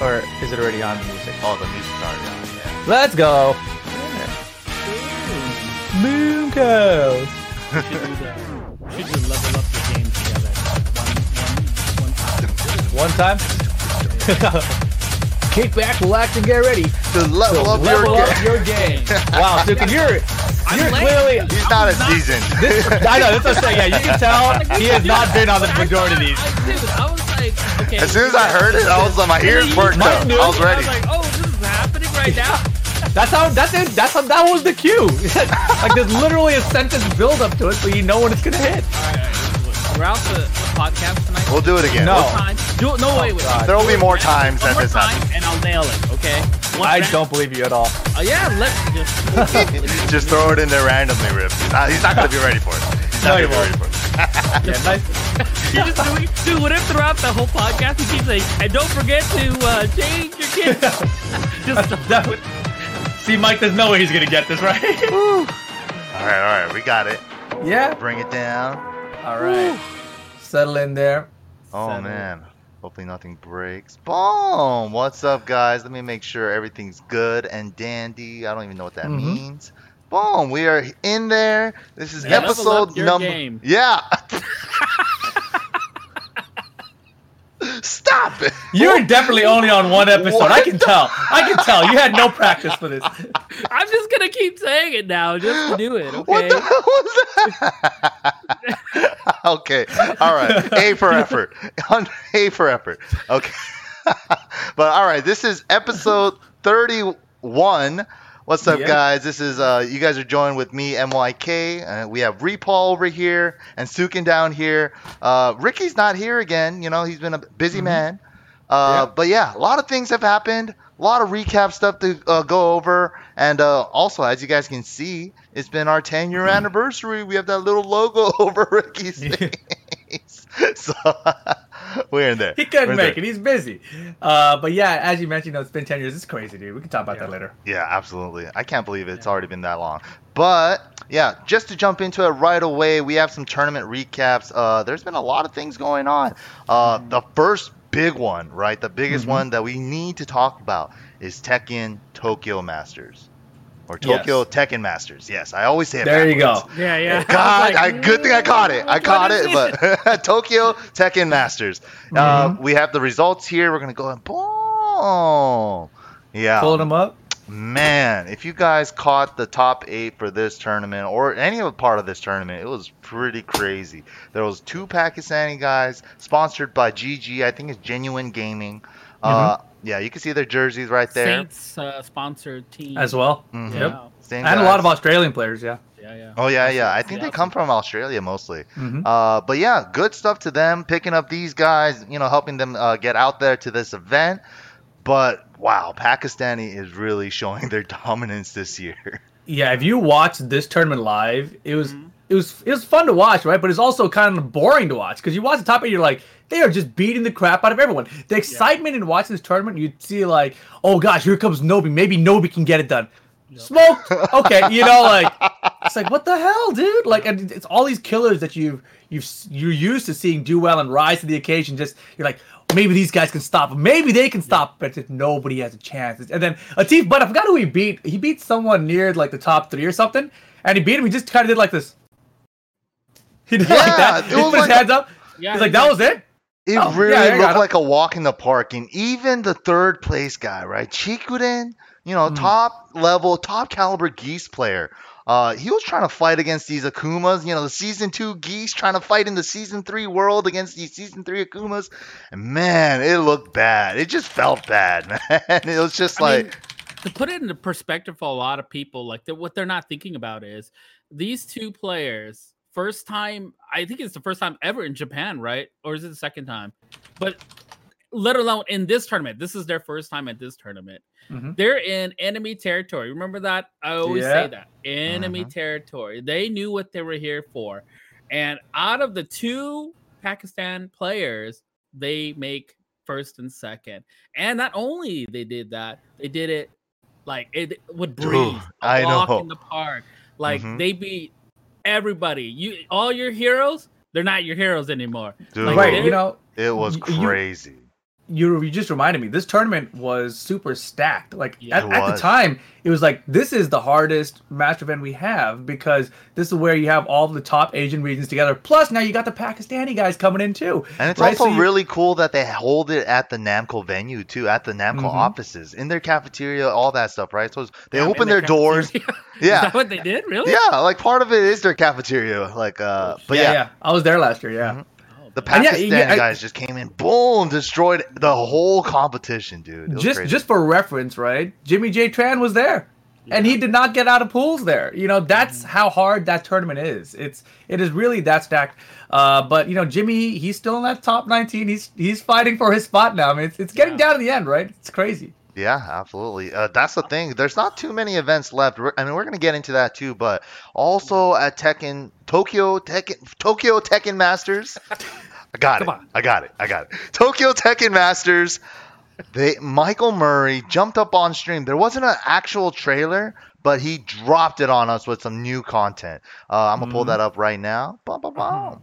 Or is it already on the music? Oh, the music's already on. Yeah. Let's go. Moon cows. We should we should do level up the game together. One, one, one time. One time. Kick back, relax, and get ready. To level up your Level game. up your game. wow, dude, you're you're late. clearly. He's not a seasoned. This, I know that's what I'm saying. Yeah, you can tell he has not been on the majority of these. Okay. As soon as I heard it, I was like, my ears perked Mike up. I was ready. I was like, oh, this is happening right now. That's how. That's it. That's how. That was the cue. like there's literally a sentence build up to it, so you know when it's gonna hit. All right, all right. Throughout the, the podcast tonight. We'll do it again. No. Time. Do it. No, wait, wait. God. There will be more times more that this time, happens. and I'll nail it. Okay. One I round- don't believe you at all. Oh yeah, let's just. Just throw it in there randomly, Rip. He's not, he's not going to be ready for it. He's No, not he going to be ready for it. Yeah, nice. You just doing, dude, what if throughout the whole podcast he keeps saying, and don't forget to uh, change your kids. just That would- See, Mike, there's no way he's gonna get this right. All right, all right. We got it. yeah. Bring it down. All right. Settle in there. Oh, Settle. man. Hopefully nothing breaks. Boom! What's up, guys? Let me make sure everything's good and dandy. I don't even know what that Mhm. means. Boom! We are in there. This is Level episode number. game. Yeah. Stop it! You're definitely only on one episode. I can tell. I can tell. You had no practice for this. I'm just gonna keep saying it now, just to do it. Okay. What the hell was that? okay. All right. A for effort. A for effort. Okay. but all right, this is episode 31. What's up, Yeah. guys? This is uh you guys are joined with me, MYK. Uh, we have Repaul over here and Sukin down here. Uh Ricky's not here again, you know, he's been a busy man. Uh Yeah. but yeah, a lot of things have happened. A lot of recap stuff to uh, go over, and uh, also as you guys can see, it's been our 10 year anniversary. We have that little logo over Ricky's face, so we're in there. He couldn't We're make there. it. He's busy. Uh, but yeah, as you mentioned, you know, it's been 10 years. It's crazy, dude. We can talk about that later. Yeah, absolutely. I can't believe it's already been that long. But yeah, just to jump into it right away, we have some tournament recaps. Uh, there's been a lot of things going on. Uh, the first big one, right? The biggest Mhm. one that we need to talk about is Tekken Tokyo Masters. Or Tokyo Yes. Tekken Masters. Yes, I always say it There you go. Yeah, yeah. God, I, like, good thing I caught it. I caught is it, but Tokyo Tekken Masters. Uh, Mhm. we have the results here. We're gonna go and boom. Yeah, Pulling him up. Man, if you guys caught the top eight for this tournament or any other part of this tournament, it was pretty crazy. There was two Pakistani guys sponsored by GG. I think it's Genuine Gaming. Uh, yeah, you can see their jerseys right there. Saints uh, sponsored team as well. Mhm. Yeah. Yep. Same And a lot of Australian players, yeah. Yeah, yeah. Oh yeah, yeah. I think Yeah. they come from Australia mostly. hmm Uh, but yeah, good stuff to them picking up these guys. You know, helping them uh, get out there to this event. But wow, Pakistani is really showing their dominance this year. Yeah, if you watched this tournament live, it was Mhm. it was it was fun to watch, right? But it's also kind of boring to watch because you watch the top eight, you're like, they are just beating the crap out of everyone. The excitement in watching this tournament, you'd see like, oh gosh, here comes Nobi. Maybe Nobi can get it done. Smoke. Okay, you know, like it's like what the hell, dude? Like, and it's all these killers that you've you've you're used to seeing do well and rise to the occasion. Just you're like, maybe these guys can stop. him. Maybe they can stop, but just nobody has a chance. And then Atif, but I forgot who he beat. He beat someone near like the top three or something, and he beat him. He just kind of did like this. He did like that. He put his like- hands up. Yeah, He's like, that was it. It Oh, really yeah, looked like a walk in the park, and even the third place guy, right, Chikuden, you know, Mm. top level, top caliber geese player. Uh, he was trying to fight against these Akumas, you know, the season two geese trying to fight in the season three world against these season three Akumas. And man, it looked bad. It just felt bad, man. It was just I like, mean, to put it into perspective for a lot of people, like that, what they're not thinking about is these two players. First time, I think it's the first time ever in Japan, right? Or is it the second time? But let alone in this tournament, this is their first time at this tournament. Mhm. They're in enemy territory. Remember that? I always Yeah. say that enemy Mhm. territory. They knew what they were here for. And out of the two Pakistan players, they make first and second. And not only they did that, they did it like it would breathe. a I walk know. in the park. Like Mhm. they beat everybody. You all your heroes, they're not your heroes anymore. dude, Like, right. You know, it was y- you- crazy. You you just reminded me. This tournament was super stacked. Like Yeah, at, at the time, it was like this is the hardest master event we have because this is where you have all the top Asian regions together. Plus, now you got the Pakistani guys coming in too. And it's right? also So you- really cool that they hold it at the Namco venue too, at the Namco Mhm. offices, in their cafeteria, all that stuff, right? So they Yeah, open in their doors. Yeah. Is that what they did? Really? Yeah, like part of it is their cafeteria. Like, uh, but yeah, yeah, yeah, I was there last year. Yeah. Mhm. The And yeah, Pakistani yeah, I- guys just came in, boom, destroyed the whole competition, dude. It just crazy. just for reference, right? Jimmy J Tran was there. And he did not get out of pools there. You know, that's Mm-hmm. how hard that tournament is. It's it is really that stacked. Uh, but you know, Jimmy, he's still in that top 19. He's he's fighting for his spot now. I mean, it's, it's getting Yeah. down to the end, right? It's crazy. Yeah, absolutely. Uh, that's the thing. There's not too many events left. We're- I mean, we're gonna get into that too, but also at Tekken Tokyo Tekken Tokyo Tekken Masters. I got Come it. on. I got it. I got it. Tokyo Tekken Masters. They Michael Murray jumped up on stream. There wasn't an actual trailer, but he dropped it on us with some new content. Uh, I'm gonna pull Mhm. that up right now. Bum, bum, bum.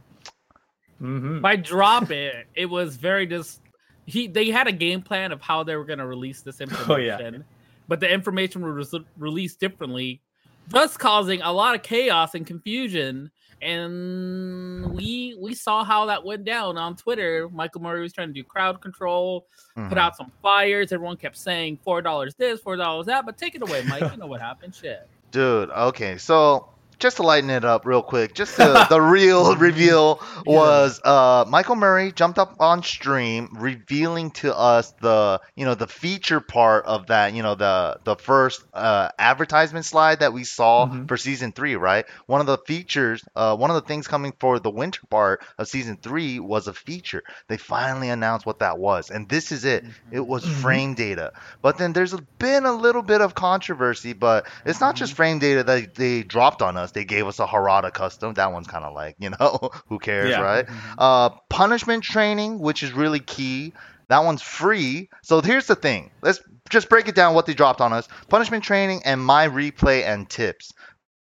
hmm By drop it, it was very just he. They had a game plan of how they were going to release this Oh, yeah. information, but the information was re- released differently, thus causing a lot of chaos and confusion. And we we saw how that went down on Twitter. Michael Murray was trying to do crowd control, put Mhm. out some fires. Everyone kept saying four dollars this, four dollars that. But take it away, Mike. You know what happened? Shit. Dude, okay, so just to lighten it up real quick, just the, the real reveal was uh, Michael Murray jumped up on stream, revealing to us the you know the feature part of that you know the the first uh, advertisement slide that we saw Mhm. for season three, right? One of the features, uh, one of the things coming for the winter part of season three was a feature. They finally announced what that was, and this is it. It was Mhm. frame data. But then there's been a little bit of controversy, but it's not just frame data that they dropped on us. They gave us a Harada custom. That one's kind of like, you know, who cares, Yeah. right? Uh, punishment training, which is really key. That one's free. So here's the thing. Let's just break it down what they dropped on us. Punishment training and my replay and tips.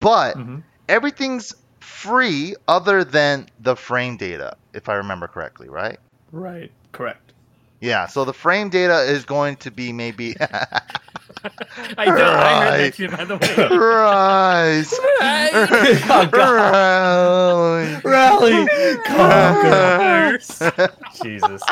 But hmm everything's free other than the frame data, if I remember correctly, right? Right. Correct. Yeah, so the frame data is going to be maybe I, know, I heard that shit by the way. Rise. Oh, Rally. Rally. Conquer. Jesus.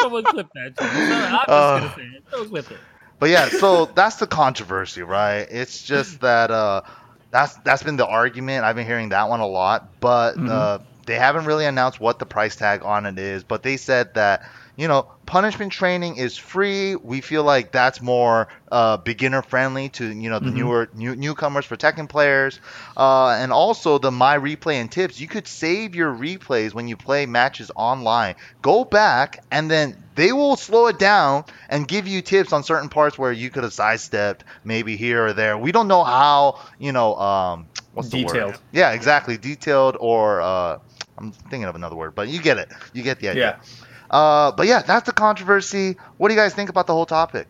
Someone clip that. I'm just Uh, gonna say it. Someone clip it. But yeah, so that's the controversy, right? It's just that uh, that's that's been the argument. I've been hearing that one a lot, but Mhm. uh, they haven't really announced what the price tag on it is. But they said that you know punishment training is free. We feel like that's more uh, beginner friendly to you know the Mhm. newer new, newcomers for Tekken players, uh, and also the my replay and tips. You could save your replays when you play matches online. Go back and then they will slow it down and give you tips on certain parts where you could have sidestepped maybe here or there. We don't know how, you know, um, what's the word? Detailed. Yeah, exactly, detailed or uh, I'm thinking of another word, but you get it. You get the idea. Uh, but yeah, that's the controversy. What do you guys think about the whole topic?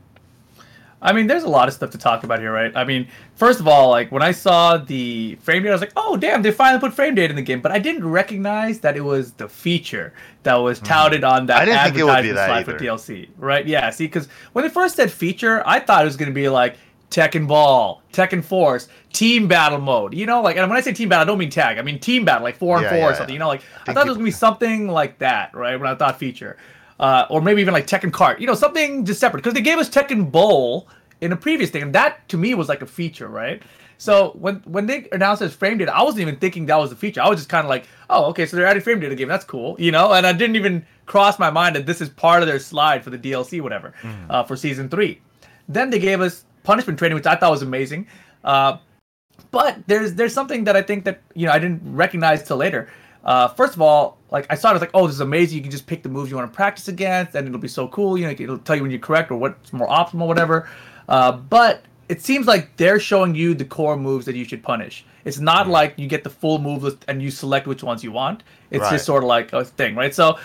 I mean, there's a lot of stuff to talk about here, right? I mean, first of all, like when I saw the frame data, I was like, "Oh, damn! They finally put frame data in the game." But I didn't recognize that it was the feature that was touted on that. I didn't think it would be advertisement that slide for either. DLC, right? Yeah, see, because when they first said feature, I thought it was going to be like Tekken Bowl, Tekken Force, Team Battle mode. You know, like, and when I say Team Battle, I don't mean tag. I mean Team Battle, like four and Yeah, four yeah, or yeah. something. You know, like I think thought there was to be something like that, right? When I thought feature. Uh, or maybe even like Tekken Kart, you know, something just separate. Because they gave us Tekken Bowl in a previous thing, and that to me was like a feature, right? So when when they announced this frame data, I wasn't even thinking that was a feature. I was just kind of like, oh, okay, so they're adding frame data to the game. That's cool, you know. And I didn't even cross my mind that this is part of their slide for the DLC, whatever, uh, for season three. Then they gave us punishment training, which I thought was amazing. Uh, but there's there's something that I think that you know I didn't recognize till later. Uh, first of all, like I saw it, I was like, oh, this is amazing. You can just pick the moves you want to practice against, and it'll be so cool. You know, it'll tell you when you're correct or what's more optimal, whatever. Uh, but it seems like they're showing you the core moves that you should punish. It's not like you get the full move list and you select which ones you want. It's Right. just sort of like a thing, right? So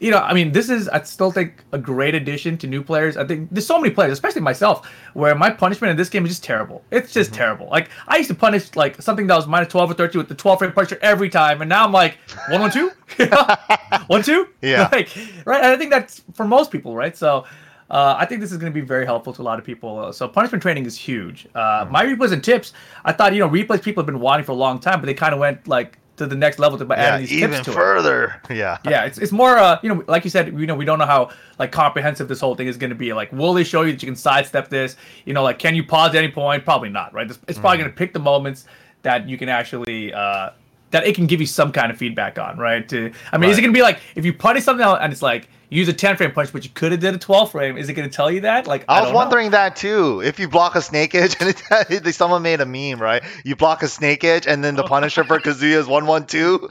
you know, I mean, this is I still think a great addition to new players. I think there's so many players, especially myself, where my punishment in this game is just terrible. It's just Mm-hmm. terrible. Like I used to punish like something that was minus twelve or thirteen with the twelve frame punisher every time, and now I'm like one one two, one two, Yeah. like right. And I think that's for most people, right? So. Uh, I think this is going to be very helpful to a lot of people. Uh, so punishment training is huge. Uh, Mm-hmm. My replays and tips, I thought you know replays people have been wanting for a long time, but they kind of went like to the next level to by Yeah, adding these even tips to it further. Yeah. yeah it's, it's more uh you know like you said you know we don't know how like comprehensive this whole thing is going to be like will they show you that you can sidestep this you know like can you pause at any point probably not right it's, it's probably Mm. going to pick the moments that you can actually uh that it can give you some kind of feedback on right to i mean is it going to be like if you punish something out and it's like use a 10 frame punch but you could have did a 12 frame is it going to tell you that like I was don't know. wondering that too. If you block a snake edge, and it, someone made a meme, right? You block a snake edge, and then the Punisher for Kazuya is one one two.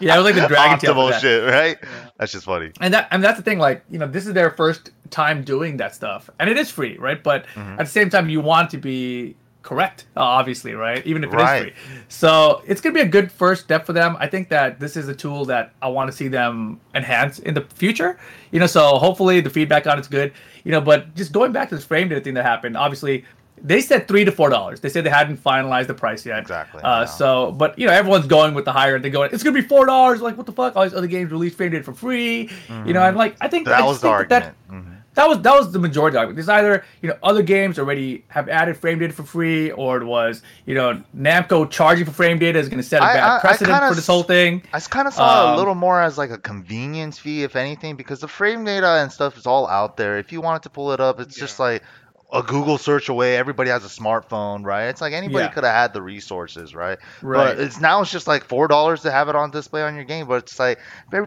Yeah, it was like the Dragon Tail for Optimal that. shit, right? That's just funny. and that and that's the thing like you know this is their first time doing that stuff and it is free right but Mm-hmm. at the same time you want to be correct uh, obviously right even if it is Right. free so it's going to be a good first step for them i think that this is a tool that i want to see them enhance in the future you know so hopefully the feedback on it's good you know but just going back to this frame data thing that happened obviously they said three to four dollars. They said they hadn't finalized the price yet. Exactly, Uh, yeah. So, but you know, everyone's going with the higher. end. They're going. It's gonna be four dollars. Like, what the fuck? All these other games release frame data for free. You know, and like, I think That just was the think that argument. Mhm. That was that was the majority of it. It's either you know other games already have added frame data for free, or it was you know Namco charging for frame data is going to set a I- bad I- I precedent kinda for this whole thing. I kind of saw it Um, a little more as like a convenience fee, if anything, because the frame data and stuff is all out there. If you wanted to pull it up, it's just like a Google search away. Everybody has a smartphone, right? It's like anybody Yeah. could have had the resources, right? Right. But it's now it's just like four dollars to have it on display on your game. But it's like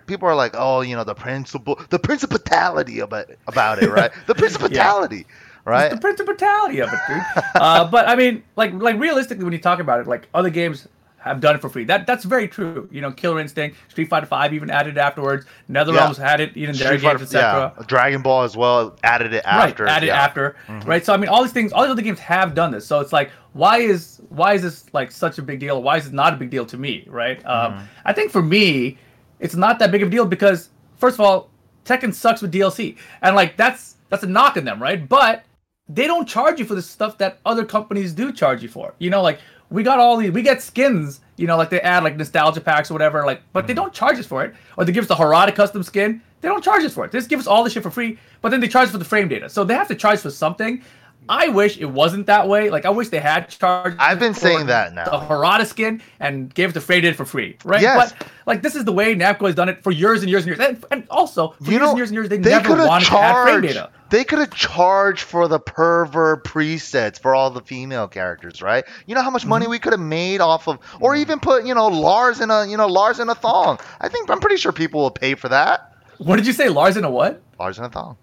people are like, oh, you know, the principle, the principality about about it, right? The principality, right? It's the principality of it, dude. uh, but I mean, like, like realistically, when you talk about it, like other games have done it for free. That that's very true. You know, Killer Instinct, Street Fighter Five even added it afterwards. NetherRealms had it even their Fighter- games, etc. yeah, Dragon Ball as well added it after. right, added yeah. Mm-hmm. after. Right. So I mean, all these things, all these other games have done this. So it's like, why is why is this like such a big deal? Why is it not a big deal to me? Right. Mm-hmm. Um, I think for me, it's not that big of a deal because first of all, Tekken sucks with DLC, and like that's that's a knock on them, right? But they don't charge you for the stuff that other companies do charge you for. You know, like we got all these, we get skins. You know, like they add like nostalgia packs or whatever. Like, but they mm-hmm. don't charge us for it, or they give us the Harada custom skin. They don't charge us for it. They just give us all the shit for free, but then they charge us for the frame data. So they have to charge for something. I wish it wasn't that way. Like I wish they had charged. I've been saying that now. The Harada skin and gave it the frame data for free, right? Yes. But like this is the way Namco has done it for years and years and years, and, and also for You years know, and years and years they, they never wanted to add frame data. They could have charged for the pervert presets for all the female characters, right? You know how much Mm-hmm. money we could have made off of, or even put, you know, Lars in a, you know, Lars in a thong. I think I'm pretty sure people will pay for that. What did you say, Lars in a what? Lars in a thong.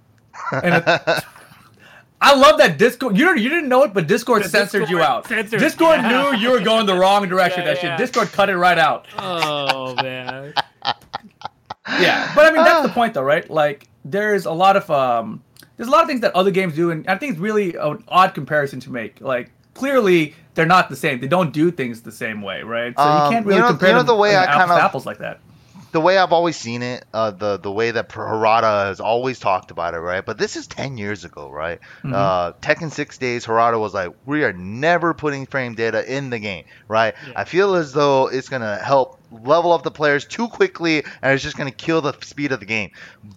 And a- I love that Discord. You you didn't know it, but Discord The censored you out. censored- Discord yeah. knew you were going the wrong direction. Yeah, that yeah. shit. Discord cut it right out. Oh man. Yeah, but I mean that's the point though, right? Like there's a lot of um, there's a lot of things that other games do, and I think it's really an odd comparison to make. Like clearly they're not the same. They don't do things the same way, right? So Um, you can't you really know- compare you know them the way like, I apples kind of- apples like that. The way I've always seen it, uh, the the way that Harada has always talked about it, right? But this is ten years ago, right? Mm-hmm. Uh, Tekken Six Days, Harada was like, we are never putting frame data in the game, right? I feel as though it's gonna help level up the players too quickly, and it's just gonna kill the speed of the game.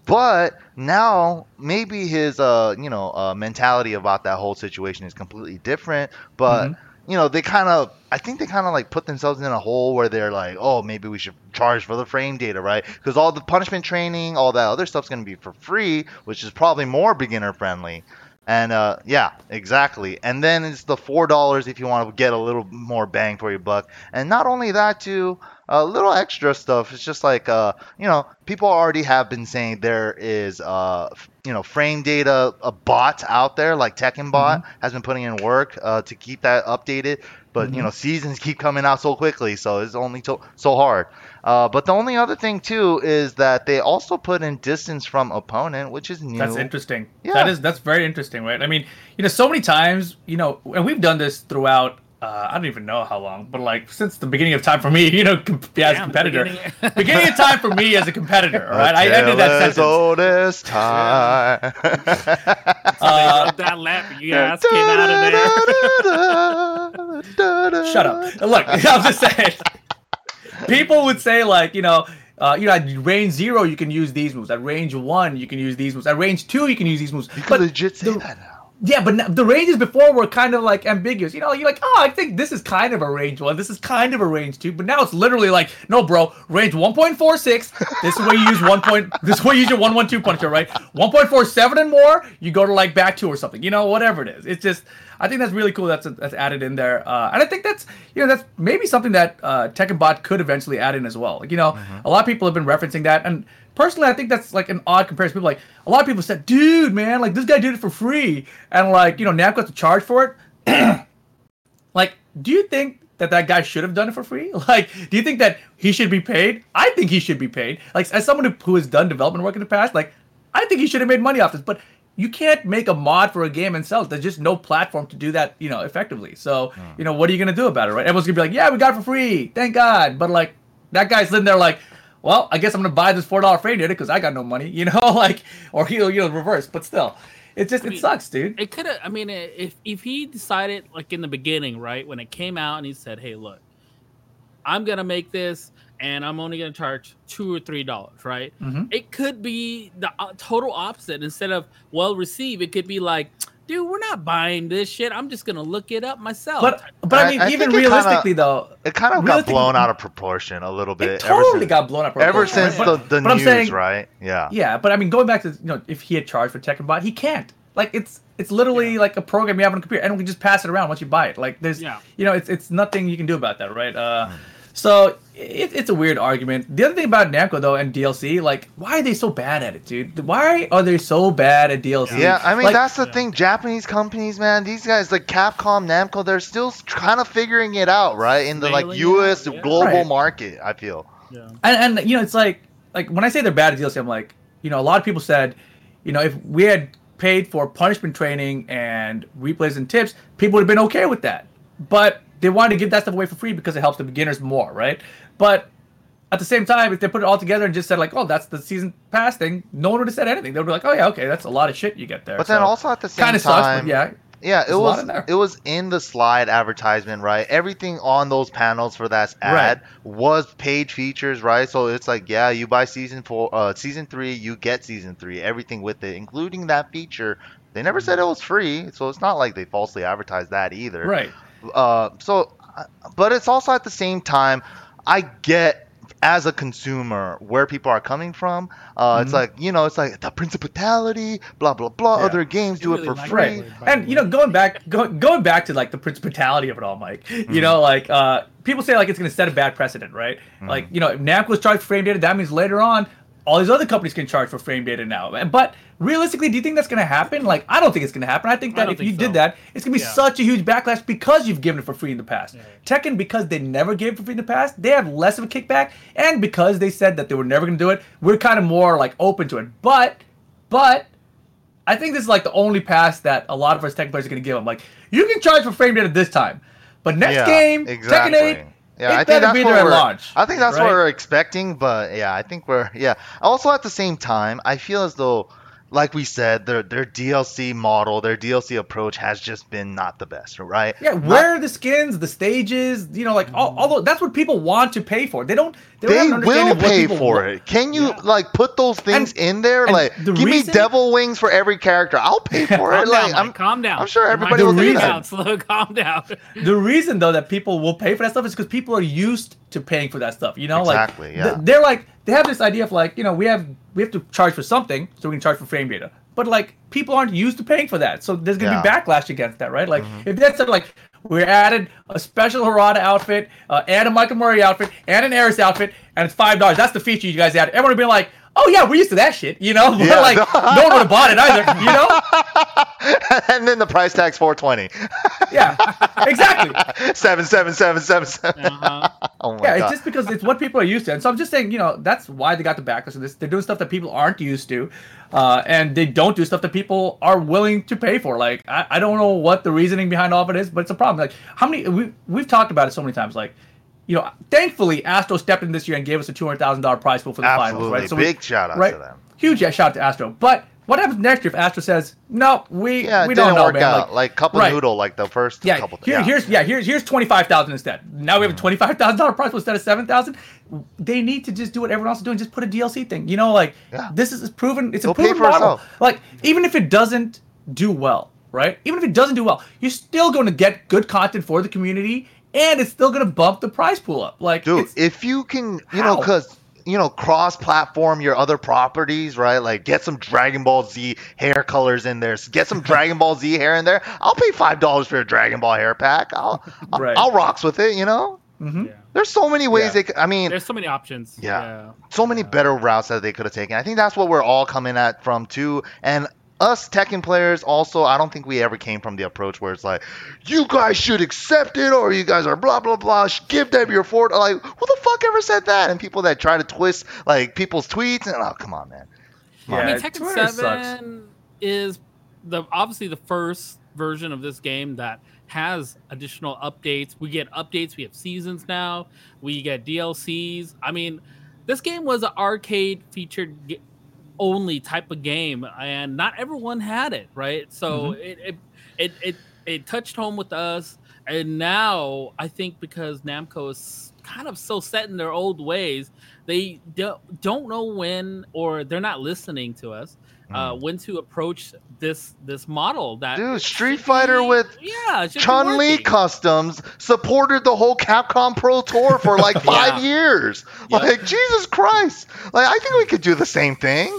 But now maybe his uh you know uh, mentality about that whole situation is completely different, but Mhm. You know, they kind of, I think they kind of like put themselves in a hole where they're like, oh, maybe we should charge for the frame data, right? Because all the punishment training, all that other stuff's going to be for free, which is probably more beginner friendly. And uh, yeah, exactly. And then it's the four dollars if you want to get a little more bang for your buck. And not only that, too, a little extra stuff. It's just like uh, you know, people already have been saying there is uh, you know, frame data a bot out there like Tekken Bot has been putting in work uh, to keep that updated. But you know, seasons keep coming out so quickly, so it's only so so hard. Uh, but the only other thing too is that they also put in distance from opponent, which is new. That's interesting. Yeah. That is that's very interesting, right? I mean, you know, so many times, you know, and we've done this throughout uh, I don't even know how long, but like since the beginning of time for me, you know, com- yeah, as a Damn, competitor, beginning- beginning of time for me as a competitor. All right, I A ended tale that as sentence. old as time. Uh, that laugh you ass came out of there. Shut up. Look, I'm just saying. People would say like, you know, uh, you know, at range zero you can use these moves. At range one you can use these moves. At range two you can use these moves. You can But legit say the- that now. Yeah, but the ranges before were kind of like ambiguous. You know, you're like, oh, I think this is kind of a range one. This is kind of a range two. But now it's literally like, no, bro, range 1.46. This is where you use one point. This is where you use your one one two puncher, right? 1.47 and more, you go to like back two or something. You know, whatever it is. It's just, I think that's really cool. That's that's added in there, uh, and I think that's you know that's maybe something that uh, Tekken Bot could eventually add in as well. Like you know, a lot of people have been referencing that, and personally, I think that's like an odd comparison. People like a lot of people said, "Dude, man, like this guy did it for free," and like you know, Namco has to charge for it. like, do you think that that guy should have done it for free? Like, do you think that he should be paid? I think he should be paid. Like, as someone who, who has done development work in the past, like, I think he should have made money off this. But you can't make a mod for a game and sell it. There's just no platform to do that, you know, effectively. So, hmm. you know, what are you gonna do about it, right? Everyone's gonna be like, "Yeah, we got it for free, thank God." But like, that guy's sitting there like, "Well, I guess I'm gonna buy this four dollar frame data because I got no money," you know, like, or he'll, you know, reverse. But still, it just it mean, sucks, dude. It could have. I mean, if if he decided like in the beginning, right when it came out, and he said, "Hey, look, I'm gonna make this, and I'm only gonna charge two or three dollars," right? Mhm. It could be the uh, total opposite. Instead of well received, it could be like, "Dude, we're not buying this shit. I'm just gonna look it up myself." But but I I- mean, I even think it kinda- realistically though, It kind of got blown out of proportion a little bit. it ever totally since, got blown up. ever since right? the, the but I'm news, saying- right? Yeah. Yeah, but I mean, going back to you know, if he had charged for Tekken Bot, he can't. Like it's it's literally like a program you have on a computer, and we can just pass it around once you buy it. Like there's, Yeah. you know, it's it's nothing you can do about that, right? Uh, so it, it's a weird argument. The other thing about Namco though and DLC, like why are they so bad at it, dude? Why are they so bad at DLC? Yeah, I mean Like, that's the Yeah. thing. Japanese companies, man, these guys like Capcom, Namco, they're still kind of figuring it out, right? In the like Scaling it U.S. yeah. global Right. market, I feel. yeah. and, and you know it's like like when I say they're bad at DLC, I'm like you know a lot of people said, you know if we had paid for punishment training and replays and tips, people would have been okay with that. But they wanted to give that stuff away for free because it helps the beginners more, right? But at the same time, if they put it all together and just said like, oh, that's the season pass thing, no one would have said anything. They would be like, oh yeah, okay, that's a lot of shit you get there. But then also at the same time, sucks, yeah, Yeah, it There's a lot was in it was in the slide advertisement, right? Everything on those panels for that ad was paid features, right? So it's like, yeah, you buy season four, uh, season three, you get season three, everything with it, including that feature. They never said it was free, so it's not like they falsely advertised that either. right. Uh, so, uh, but it's also at the same time, I get as a consumer where people are coming from. Uh, It's Mhm. like you know, it's like the principality, blah blah blah. Yeah. Other games do really it for like free. Right. And you know, going back go, going back to like the principality of it all, Mike. You know, like uh people say like it's gonna set a bad precedent, right? Like, you know, if Namco's charged for frame data, that means later on all these other companies can charge for frame data now. But realistically, do you think that's gonna happen? Like, I don't think it's gonna happen. I think that don't if think you so. did that, it's gonna be Yeah. such a huge backlash because you've given it for free in the past. Yeah. Tekken, because they never gave it for free in the past, they have less of a kickback, and because they said that they were never gonna do it, we're kind of more like open to it. But, but I think this is like the only pass that a lot of us tech players are going to give them. Like, you can charge for frame data this time, but next Yeah, game, exactly. Tekken 8, Yeah, it I think that's be what we're, launch. I think that's right? what we're expecting, but yeah, I think we're yeah. Also, at the same time, I feel as though, like we said, their their DLC model, their DLC approach has just been not the best, right? Yeah, Not- where are the skins, the stages, you know, like all, all those, that's what people want to pay for. They don't. They, They have an understanding will pay for want. it. Can you Yeah. like put those things in there? Like, the give reason- me devil wings for every character. I'll pay for Calm it. down, Like, Mike, I'm calm down. I'm sure everybody mind's will do that. Slow, calm down. The reason though that people will pay for that stuff is because people are used to paying for that stuff. You know, Exactly, like yeah. th- they're like they have this idea of like you know we have we have to charge for something so we can charge for frame data, but like people aren't used to paying for that, so there's gonna be Yeah. Mm-hmm. backlash against that, right? Like if that's like we added a special Harada outfit uh, and a Michael Murray outfit and an Eris outfit and it's five dollars. That's the feature you guys added. Everyone would be like, oh yeah, we're used to that shit, you know. But Yeah. like, no one would have bought it either, you know. and then the price tag's 420. Yeah, exactly. seven seven seven seven seven. Uh-huh. Oh my god. Yeah, god. it's just because it's what people are used to, and so I'm just saying, you know, that's why they got the backlash of this. They're doing stuff that people aren't used to, uh, and they don't do stuff that people are willing to pay for. Like, I, I don't know what the reasoning behind all of it is, but it's a problem. Like, how many we we've talked about it so many times. Like, you know, thankfully Astro stepped in this year and gave us a two hundred thousand dollar prize pool for the Absolutely. finals, right? So we- Big shout out right? to them. Huge shout out to Astro. But what happens next year if Astro says no? We Yeah, it we didn't don't know, work man. out. Like, Like, couple right. noodle, like the first yeah, couple. here, here's yeah, here's here's twenty five thousand instead. Now we have a mm-hmm. twenty five thousand dollar price pool instead of seven thousand. They need to just do what everyone else is doing, just put a DLC thing. You know, like Yeah. this is proven. It's a proven model. Like even if it doesn't do well, right? Even if it doesn't do well, you're still going to get good content for the community, and it's still going to bump the prize pool up. Like dude if you can you know because you know cross platform your other properties right like get some dragon ball z hair colors in there get some dragon ball z hair in there i'll pay five dollars for a dragon ball hair pack i'll I'll- i'll rocks with it you know Mhm. Yeah. there's so many ways Yeah. they could, i mean There's so many options. Yeah. so many better routes that they could have taken i think that's what we're all coming at from too and us Tekken players also, I don't think we ever came from the approach where it's like, you guys should accept it or you guys are blah blah blah. Give them your fort. Like, who the fuck ever said that? And people that try to twist like people's tweets and oh come on, man. Yeah, I mean, Tekken Twitter Seven sucks. is the obviously the first version of this game that has additional updates. We get updates. We have seasons now. We get DLCs. I mean, this game was an arcade featured g- only type of game, and not everyone had it, right? So it, it it it it touched home with us, and now I think because Namco is kind of so set in their old ways, they don't don't know when or they're not listening to us uh, when to approach this this model that Dude, Street Fighter with yeah it should be Chun Li. Customs supported the whole Capcom Pro Tour for like five Yeah. years. Yep. Like Jesus Christ! Like I think we could do the same thing.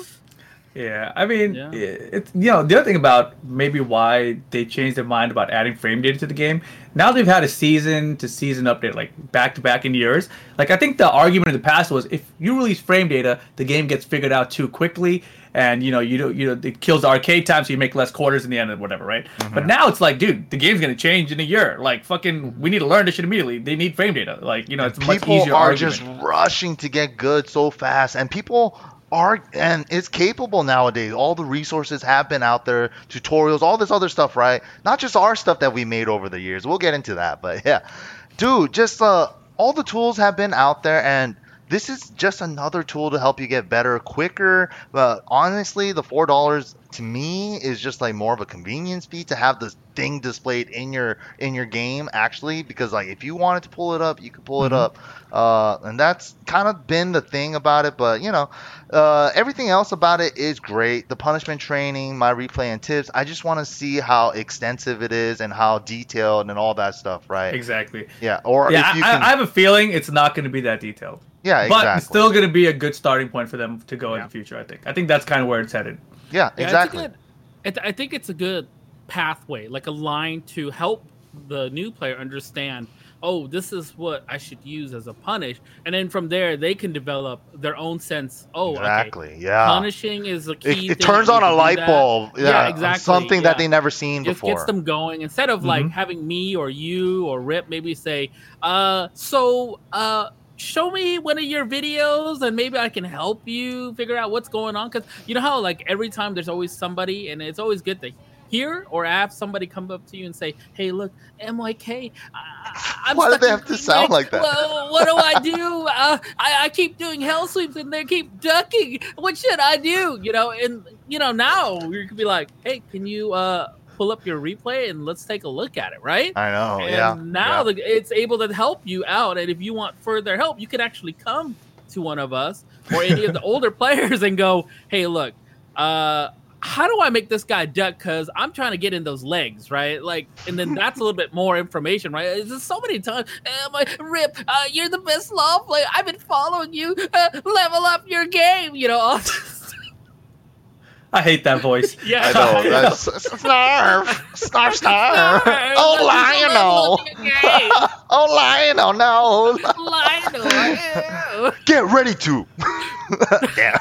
Yeah, I mean, Yeah. it's you know the other thing about maybe why they changed their mind about adding frame data to the game. Now they've had a season to season update like back to back in years. Like I think the argument in the past was if you release frame data, the game gets figured out too quickly, and you know you don't you know it kills the arcade time, so you make less quarters in the end or whatever, right? Mm-hmm. But now it's like, dude, the game's gonna change in a year. Like fucking, we need to learn this shit immediately. They need frame data. Like you know, it's a much people are argument. just rushing to get good so fast and people are and it's capable nowadays. All the resources have been out there tutorials all this other stuff right? Not just our stuff that we made over the years. We'll get into that but yeah. Dude just uh all the tools have been out there and this is just another tool to help you get better quicker. But honestly the four dollars to me is just like more of a convenience fee to have this thing displayed in your in your game actually because like if you wanted to pull it up you could pull it Mhm. up uh, and that's kind of been the thing about it but you know uh, everything else about it is great the punishment training my replay and tips i just want to see how extensive it is and how detailed and all that stuff right Exactly. yeah or Yeah, if you I, can I have a feeling it's not going to be that detailed. Yeah but exactly it's still going to be a good starting point for them to go in the future. I think. I think that's kind of where it's headed. yeah Yeah, exactly It's a good, it, I think it's a good pathway, like a line to help the new player understand. Oh, this is what I should use as a punish, and then from there they can develop their own sense. Oh, okay, exactly yeah punishing is a key. it, it thing, turns on a light bulb yeah, Yeah, exactly, something that they never seen just before gets them going instead of like Mhm. having me or you or Rip maybe say, uh, so uh, show me one of your videos and maybe I can help you figure out what's going on. Because you know how like every time there's always somebody, and it's always good to hear or have somebody come up to you and say, "Hey, look, MYK, I, I'm Why do they have to sound like that? Well, what do I do? Uh, I, I keep doing hell sweeps and they keep ducking. What should I do? You know, and you know now you could be like, "Hey, can you uh pull up your replay and let's take a look at it?" Right? i know and yeah now yeah. the, it's able to help you out. And if you want further help, you can actually come to one of us or any of the older players and go, "Hey, look, uh, how do I make this guy duck? Because I'm trying to get in those legs, right? Like, and then that's a little bit more information, right? It's just so many times. Uh, my Rip, uh, you're the best law player. I've been following you. Uh, level up your game. You know, I hate that voice. yeah. I know. That's snarf, snarf, snarf. Oh, Lionel. Oh, Lionel, no. Lionel. Get ready to. damn.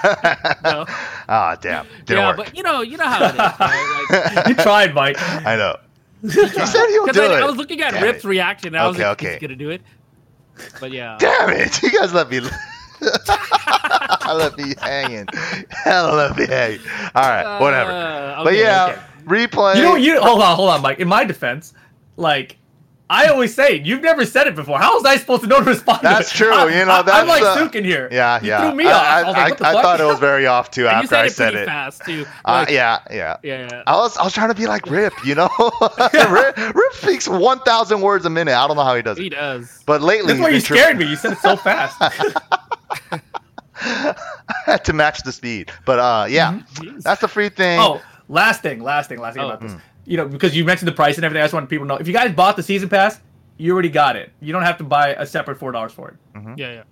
No. Ah, damn. Didn't yeah, work. but you know, you know how it is, right? Like, you tried, Mike. I know. He said he'll 'cause do I, it. I was looking at Damn Rip's it. reaction. And I was Okay, like, okay. he's gonna do it. But yeah, Damn it! You guys let me. let me hanging. Hell, let me hang. All right, whatever. Uh, but yeah, okay. replay. You know, you hold on, hold on, Mike. In my defense, like I always say, you've never said it before. How was I supposed to know to respond? to That's it? true, I, you know, I, am like uh, in here. yeah, you yeah. Threw me I, off. I, I, like, I- thought it was very off too after said I said it. fast too. Uh, yeah, yeah. yeah, yeah. I was I was trying to be like Rip, you know. Rip, Rip speaks 1,000 words a minute. I don't know how he does it. He does. But lately, That's why you scared me. You said it so fast. to match the speed. But uh, yeah, Jeez. that's the free thing. oh, last thing, last thing, last thing Oh. about this. Mm. You know, because you mentioned the price and everything, I just want people to know. If you guys bought the season pass, you already got it. You don't have to buy a separate four dollars for it. yeah, yeah.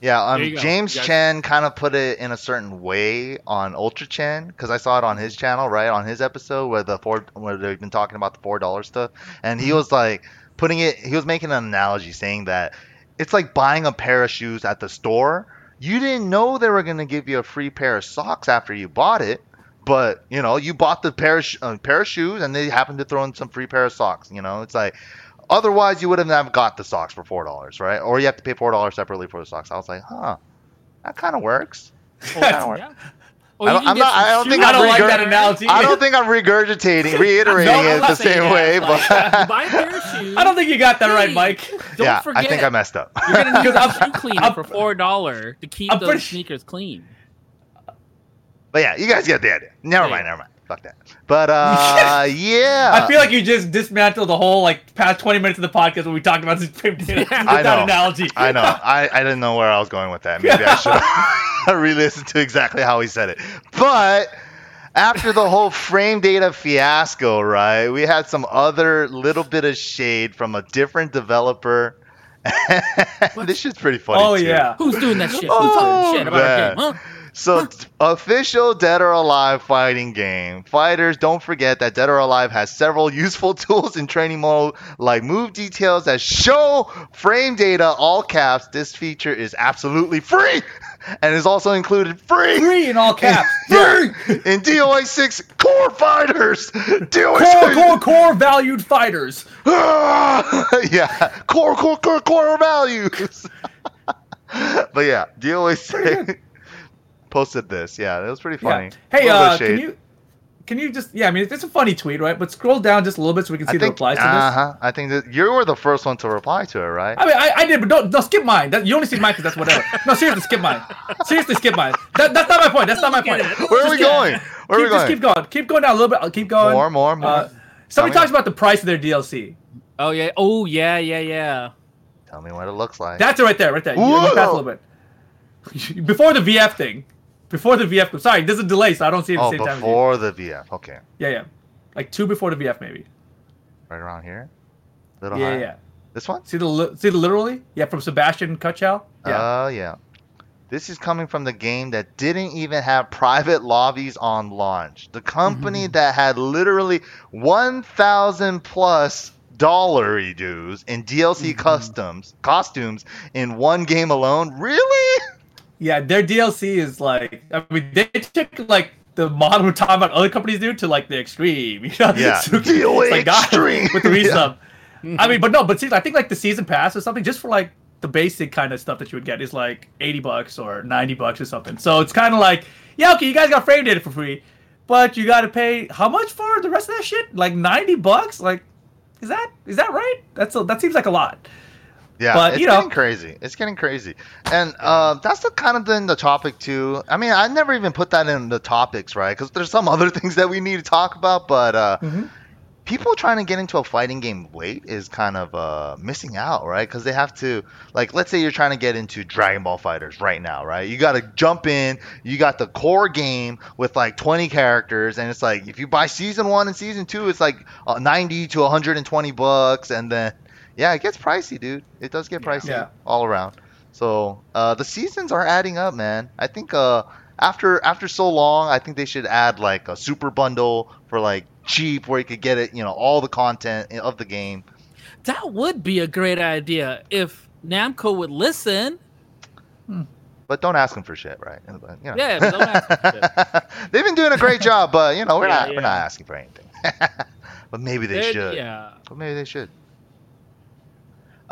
Yeah, um, There you go. James You Chen kind of put it in a certain way on Ultra Chen because I saw it on his channel, right on his episode where the four where they've been talking about the four dollar stuff, and Mm-hmm. he was like putting it. He was making an analogy saying that it's like buying a pair of shoes at the store. You didn't know they were gonna give you a free pair of socks after you bought it, but you know you bought the pair of uh, pair of shoes and they happened to throw in some free pair of socks. You know, it's like Otherwise, you would have never got the socks for four dollars, right? Or you have to pay four dollars separately for the socks. I was like, huh, that kind of works. Kinda yeah. Or I you don't- can I'm get not- I don't think. I don't like regurg- that analogy. I don't think I'm regurgitating, reiterating No, it the same way, Like, but buy a pair of shoes. I don't think you got that right, Mike. Don't yeah, forget, I think I messed up. you're gonna need Because a I'm- shoe cleaner for four dollar to keep I'm those pretty sneakers clean. But yeah, you guys get the idea. Never Yeah. mind, never mind. Fuck that. But uh, yeah, I feel like you just dismantled the whole like past twenty minutes of the podcast when we talked about this with I that know. analogy. I know. I, I didn't know where I was going with that. Maybe I should re-listen to exactly how he said it. But after the whole frame data fiasco, right? We had some other little bit of shade from a different developer. this shit's pretty funny. Oh too. yeah. Who's doing that shit? Who's Oh, talking shit about man. our game? Huh? So, official Dead or Alive fighting game. Fighters, don't forget that Dead or Alive has several useful tools in training mode, like move details that show frame data, all caps. This feature is absolutely free and is also included free. Free in all caps. free in DOA 6 Core Fighters. DOA Core, 6. core, core valued fighters. yeah, core, core, core, core values. but yeah, DOA 6 posted this. Yeah, it was pretty funny. Yeah. Hey, Little bit of uh, can you can you just yeah? I mean, it's a funny tweet, right? But scroll down just a little bit so we can see the replies to this. uh-huh. I think that you were the first one to reply to it, right? I mean, I, I did, but don't, don't skip mine. That, you only see mine because that's whatever. No, seriously, skip mine. Seriously, skip mine. That, that's not my point. That's not my point. Where are we Just- going? Where are we Keep, just keep going. Keep going down a little bit. I'll keep going. More, more, more. Uh, somebody talks about the price of their DLC. Oh yeah. Oh yeah. Yeah. Yeah. Tell me what it looks like. That's it right there, right there. You, you Whoa. pass a little bit. Before the VF thing. Before the VF. Sorry, there's a delay, so I don't see it at the oh, same time. before the VF. Okay, Yeah, yeah. Like two before the VF, maybe. right around here. Little Yeah, high. yeah. This one? See the see the literally? Yeah, from Sebastian Kuchow. Oh, yeah. Oh yeah. This is coming from the game that didn't even have private lobbies on launch. The company mm-hmm. that had literally 1,000 plus dollar dues in DLC mm-hmm. customs costumes in one game alone. Really? Yeah, their DLC is like I mean they took like the model we're talking about other companies do to like the extreme. You know? Yeah. So DOA like, extreme. with the Yeah. resub. I mean, but no, but see, I think like the season pass or something just for like the basic kind of stuff that you would get is like eighty bucks or ninety bucks or something. So it's kind of like, yeah, okay, you guys got frame data for free, but you got to pay how much for the rest of that shit? Like ninety bucks? Like, is that is that right? That's a, that seems like a lot. Yeah, But, it's you know- getting crazy. It's getting crazy, and uh, that's the kind of in the topic too. I mean, I never even put that in the topics, right? Because there's some other things that we need to talk about, but uh, Mhm. people trying to get into a fighting game late is kind of uh, missing out, right? Because they have to, like, let's say you're trying to get into Dragon Ball FighterZ right now, right? You got to jump in. You got the core game with like 20 characters, and it's like if you buy season one and season two, it's like uh, 90 to 120 bucks, and then yeah, it gets pricey, dude. It does get pricey Yeah. all around. So uh, the seasons are adding up, man. I think uh, after after so long, I think they should add like a super bundle for like cheap, where you could get it, you know, all the content of the game. That would be a great idea if Namco would listen. But don't ask them for shit, right? But, you know. Yeah, don't ask them for They've been doing a great job, but you know we're Yeah, not we're not asking for anything. but maybe they They're- should. Yeah. But maybe they should.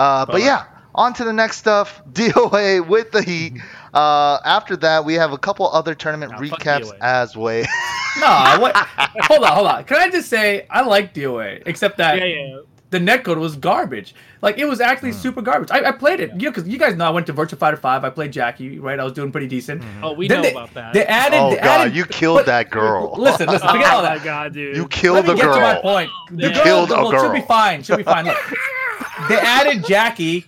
Uh, but But- yeah, on to the next stuff. DOA with the Heat. Uh, after that, we have a couple other tournament Nah, recaps as way. No, what? hold on, hold on. Can I just say I like DOA, except that Yeah, yeah. the netcode was garbage. Like it was actually Hmm. super garbage. I, I played it, you know, because you guys know I went to Virtua Fighter Five. I played Jackie, right? I was doing pretty decent. Oh, we Then know they, about that. They added. oh they god, added- you killed but- that girl. Listen, listen. oh Forget all that. god, dude. You Let killed me the get to my point. The You girl, killed a well, She'll be fine. She'll be fine. Look, they added Jackie.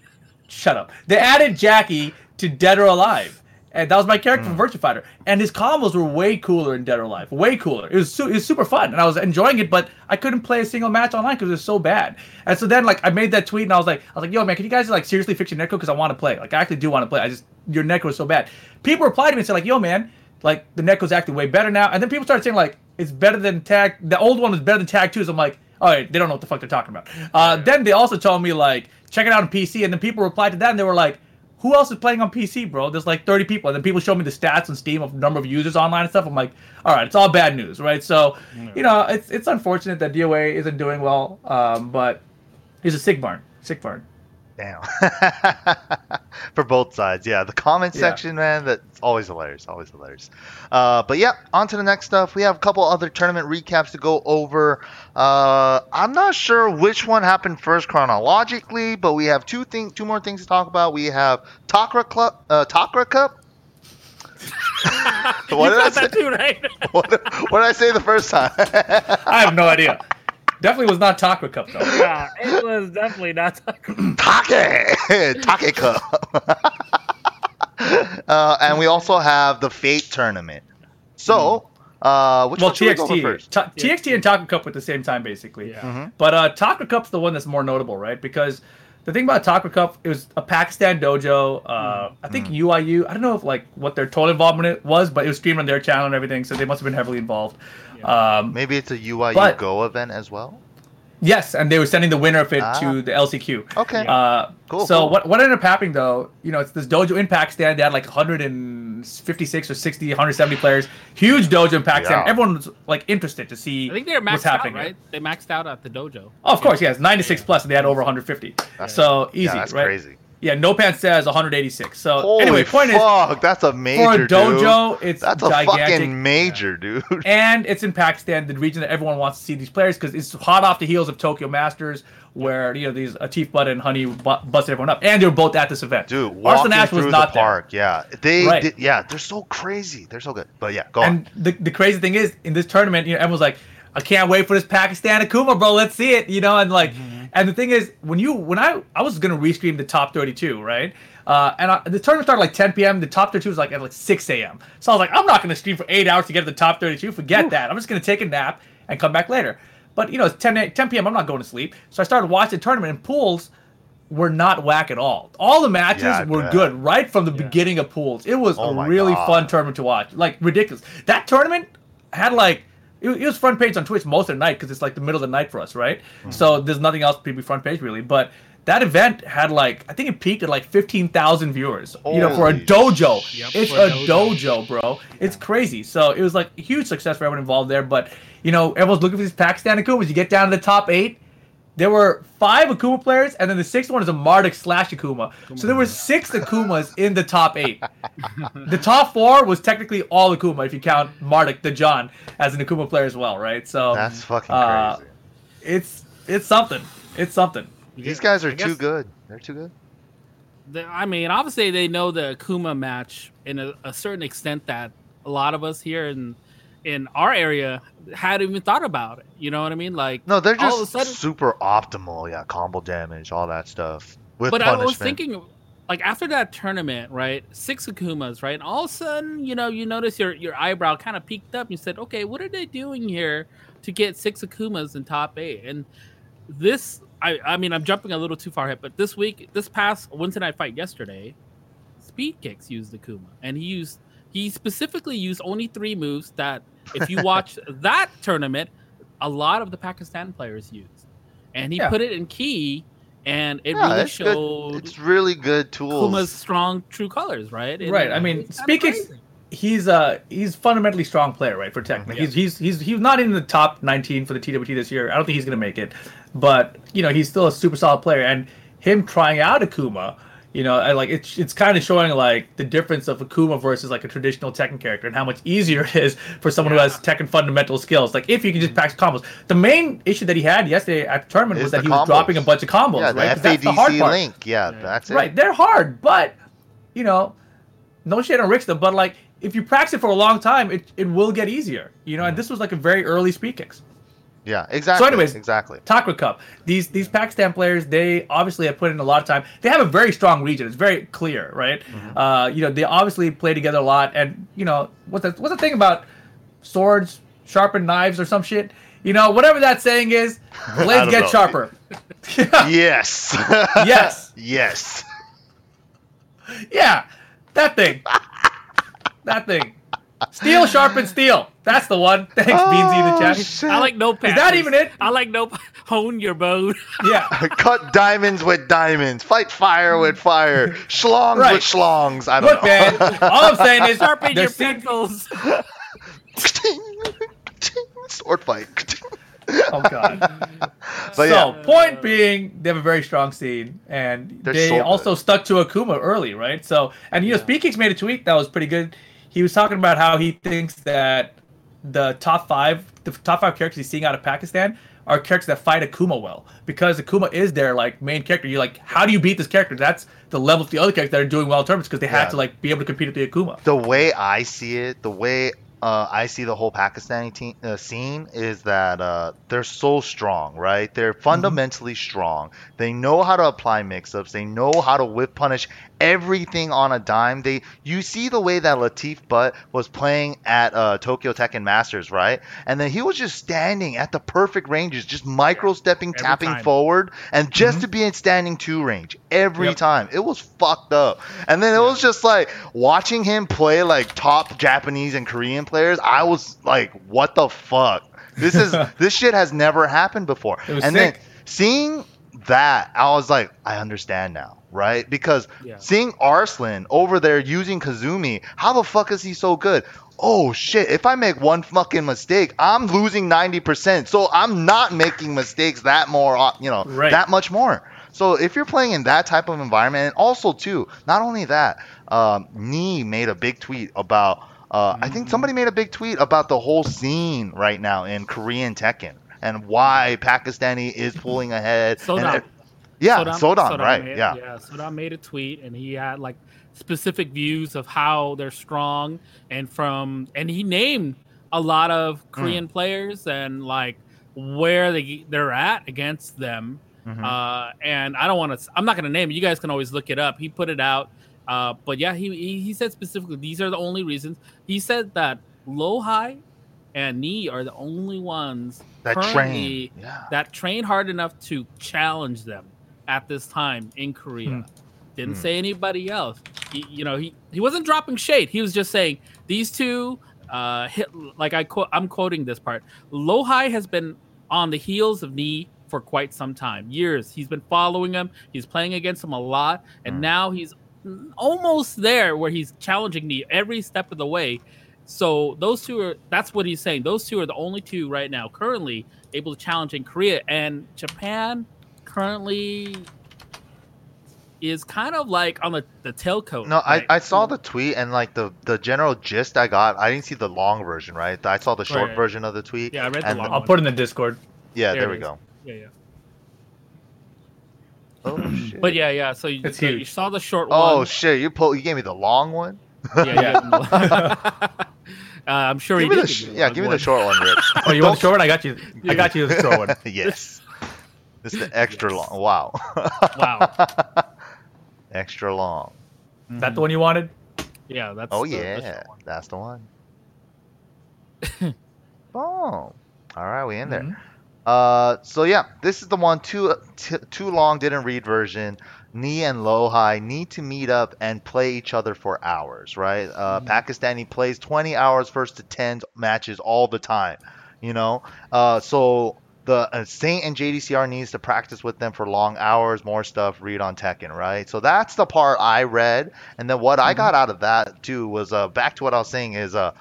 Shut up. They added Jackie to Dead or Alive, and that was my character Hmm. from Virtua Fighter. And his combos were way cooler in Dead or Alive. Way cooler. It was su- it was super fun, and I was enjoying it. But I couldn't play a single match online because it was so bad. And so then, like, I made that tweet, and I was like, I was like, Yo, man, can you guys like seriously fix your netcode? Because I want to play. Like, I actually do want to play. I just your netcode is so bad. People replied to me and said like, Yo, man, like the netcode's acting way better now. And then people started saying like, it's better than tag. The old one was better than tag two. So I'm like, all right, they don't know what the fuck they're talking about. Uh, then they also told me like, check it out on PC. And then people replied to that, and they were like, who else is playing on PC, bro? There's like 30 people. And then people showed me the stats on Steam of number of users online and stuff. I'm like, all right, it's all bad news, right? So, you know, it's it's unfortunate that DOA isn't doing well, um, but he's a sick barn, sick barn. Damn. For both sides, yeah. The comment Yeah. section, man, that's always hilarious. Always hilarious. Uh, but yeah, on to the next stuff. We have a couple other tournament recaps to go over. Uh, I'm not sure which one happened first chronologically, but we have two things, two more things to talk about. We have Takra Club, uh, Takra Cup. what, did I say? too, right? what, what did I say the first time? I have no idea. Definitely was not Takra Cup though. yeah, it was definitely not. Take Take Cup. uh, and we also have the Fate tournament. So, uh, which Well, one should we go over TXT, first? Ta- TXT and Takra Cup at the same time, basically. Yeah. Mhm. But uh, Takra Cup's the one that's more notable, right? Because the thing about Takra Cup, it was a Pakistan dojo. Uh, I think UIU. I don't know if like what their total involvement was, but it was streamed on their channel and everything, so they must have been heavily involved. Um, Maybe it's a UIU But- Go event as well. yes, and they were sending the winner of it Ah. to the LCQ. Okay. Uh, Cool, So cool. what what ended up happening though, you know, it's this dojo Impact Pakistan. They had like 156 or 60, 170 players. Huge dojo Impact Pakistan. Yeah. Everyone was like interested to see I think they're what's maxed out, happening. right? They maxed out at the dojo. Oh, of course, yes, 96 plus, and they had over 150. That's, So easy, yeah, that's right? crazy. Yeah, No Pants says 186. So Holy anyway, point is fuck, that's a major is, for a dojo, dude. it's That's a gigantic, fucking major, dude. and it's in Pakistan, the region that everyone wants to see these players because it's hot off the heels of Tokyo Masters, where you know these Atif Butt and Honey bu- busted everyone up, and they were both at this event. Dude, Arslan walking Ash through was the not there. yeah, they, Right. did, yeah, they're so crazy, they're so good. But yeah, go on. And the, the crazy thing is, in this tournament, you know, everyone's like, I can't wait for this Pakistan Akuma, bro. Let's see it, you know. And like, Mm-hmm. And the thing is, when you when I I was gonna restream the top 32, right? Uh, and I, the tournament started like 10 p.m. The top 32 was like at like 6 a.m. So I was like, I'm not gonna stream for eight hours to get to the top 32. Forget that. I'm just gonna take a nap and come back later. But you know, it's 10 10 p.m. I'm not going to sleep. So I started watching the tournament, and pools were not whack at all. All the matches Yeah, were bet. good right from the beginning of pools. It was Oh a really God. fun tournament to watch. Like ridiculous. That tournament had like it, it was front page on Twitch most of the night because it's like the middle of the night for us, right? Mm-hmm. So there's nothing else to be front page really. But that event had like I think it peaked at like fifteen thousand viewers. you know, for a Holy dojo, Yep, it's a dojo. dojo, bro. It's crazy. So it was like a huge success for everyone involved there. But you know, everyone's looking for these Pakistan Akumas. You get down to the top eight. There were five Akuma players, and then the sixth one is a Marduk slash Akuma. So there were six Akumas in the top eight. the top four was technically all Akuma if you count Marduk the John as an Akuma player as well, right? So That's fucking uh, crazy. it's it's something. It's something. These guys are I guess- too good. They're too good. the- I mean, obviously they know the Akuma match in a, a certain extent that a lot of us here in in our area hadn't even thought about it. You know what I mean? Like No, they're all of a just sudden- super optimal. Yeah, combo damage, all that stuff. With but punishment. I was thinking, like after that tournament, right? Six Akumas, right? And all of a sudden, you know, you notice your your eyebrow kind of peaked up. You said, okay, what are they doing here to get six Akumas in top eight? And this, I, I mean, I'm jumping a little too far ahead, but this week, this past Wednesday night fight yesterday, Speed Kicks used Akuma, and he used he specifically used only three moves that if you watch that tournament, a lot of the Pakistan players use, and he Yeah. put it in key and it Yeah, really it's good. showed It's really good tools. Kuma's strong true colors, right? And Right, I mean, speaking- he's a he's fundamentally strong player, right? For Tekken, Yeah. he's he's he's he's not in the top 19 for the TWT this year. I don't think he's gonna make it, but you know he's still a super solid player. And him trying out Akuma, you know, I, like it's it's kind of showing like the difference of Akuma versus like a traditional Tekken character and how much easier it is for someone who has Tekken fundamental skills. Like if you can just mm. practice combos. The main issue that he had yesterday at the tournament Is was that the he was dropping a bunch of combos. yeah, the right? 'Cause that's the hard FADC part. link. Yeah, Yeah. that's it. Right, they're hard, but you know, no shade on Rickster, but like if you practice it for a long time, it, it will get easier. You know, and mm. this was like a very early speed kicks. Yeah, exactly. So, anyways- exactly. Takra Cup. These these Pakistan players, they obviously have put in a lot of time. They have a very strong region. It's very clear, right? Uh, you know, they obviously play together a lot. And you know, what's the what's the thing about swords, sharpened knives, or some shit? You know, whatever that saying is, blades get know. sharper. Yes. Yes. yes. Yeah, that thing. that thing. Steel sharpens steel. That's the one. Thanks, Beansy in the Oh, chat. shit. I like no Is that even it? I like no hone your bow. Yeah. Cut diamonds with diamonds. Fight fire with fire. Schlongs Right. with schlongs. I don't Look, know. man. All I'm saying is Sharpen they're your pencils. Sword fight. Oh god. But so yeah. point being, they have a very strong scene, and They're they so good. also stuck to Akuma early, right? So, and you know, Speed Kicks made a tweet that was pretty good. He was talking about how he thinks that the top five, the top five characters he's seeing out of Pakistan are characters that fight Akuma well, because Akuma is their like main character. You're like, how do you beat this character? That's the level of the other characters that are doing well in tournaments because they Yeah. had to like be able to compete with the Akuma. the way I see it, the way uh, I see the whole Pakistani team, uh, scene is that uh, they're so strong, right? They're fundamentally strong. They know how to apply mix-ups. They know how to whiff punish everything on a dime. They you see the way that Latif Butt was playing at uh, Tokyo Tekken Masters, right? And then he was just standing at the perfect ranges, just micro stepping, Every tapping time. forward, and just to be in standing two range every Yep. time. It was fucked up. And then it was just like watching him play like top Japanese and Korean players. I was like, what the fuck? This is this shit has never happened before. And sick. then seeing that, I was like, I understand now, right? Because Yeah. seeing Arslan over there using Kazumi, how the fuck is he so good? Oh shit, if I make one fucking mistake, I'm losing 90%. So I'm not making mistakes that more, uh, you know, Right. that much more. So if you're playing in that type of environment, and also too, not only that, um, Knee made a big tweet about. Uh, I think somebody made a big tweet about the whole scene right now in Korean Tekken and why Pakistani is pulling ahead. and Sodam. it- yeah, Sodam, right? Made, yeah. yeah. Sodam made a tweet, and he had like specific views of how they're strong, and from and he named a lot of Hmm. Korean players and like where they they're at against them. Mhm. Uh, and I don't want to. I'm not going to name it. You guys can always look it up. He put it out. Uh, but yeah, he, he he said specifically these are the only reasons. He said that LowHigh and knee are the only ones that currently train. Yeah. that train hard enough to challenge them at this time in Korea. Hmm. Didn't Hmm. say anybody else. He, you know, he he wasn't dropping shade. He was just saying these two uh hit like I quote I'm quoting this part. LowHigh has been on the heels of Knee for quite some time. Years. He's been following him. He's playing against him a lot and Hmm. now he's almost there where he's challenging Knee every step of the way. So those two are that's what he's saying. Those two are the only two right now currently able to challenge in Korea and Japan currently is kind of like on the, the tailcoat. No, I, right? I saw the tweet and like the, the general gist I got. I didn't see the long version, right? I saw the oh, short Right. version of the tweet. Yeah, I read the long I'll put it in the Discord. Yeah, There there, we is. go. Yeah, yeah. Oh shit. But yeah, yeah. So you, so you saw the short oh one. shit! You pull. You gave me the long one. Yeah, yeah. uh, I'm sure Give he me the did. sh- give yeah. Give me one. the short one, Rip. Oh, you want the short one? I got you. I got you the short one. yes. This is the extra long. Wow. Wow. extra long. Is that the one you wanted? Yeah, that's. Oh the- the yeah, short one. that's the one. Boom. All right, we in there. Mhm. Uh, so yeah, this is the one too t- too long didn't read version. Knee and LowHigh need to meet up and play each other for hours, right? Uh, Pakistani plays 20 hours first to 10 matches all the time, you know. Uh, so the uh, Saint and JDCR needs to practice with them for long hours, more stuff, read on Tekken, right? So that's the part I read, and then what I got out of that too was uh, back to what I was saying is uh,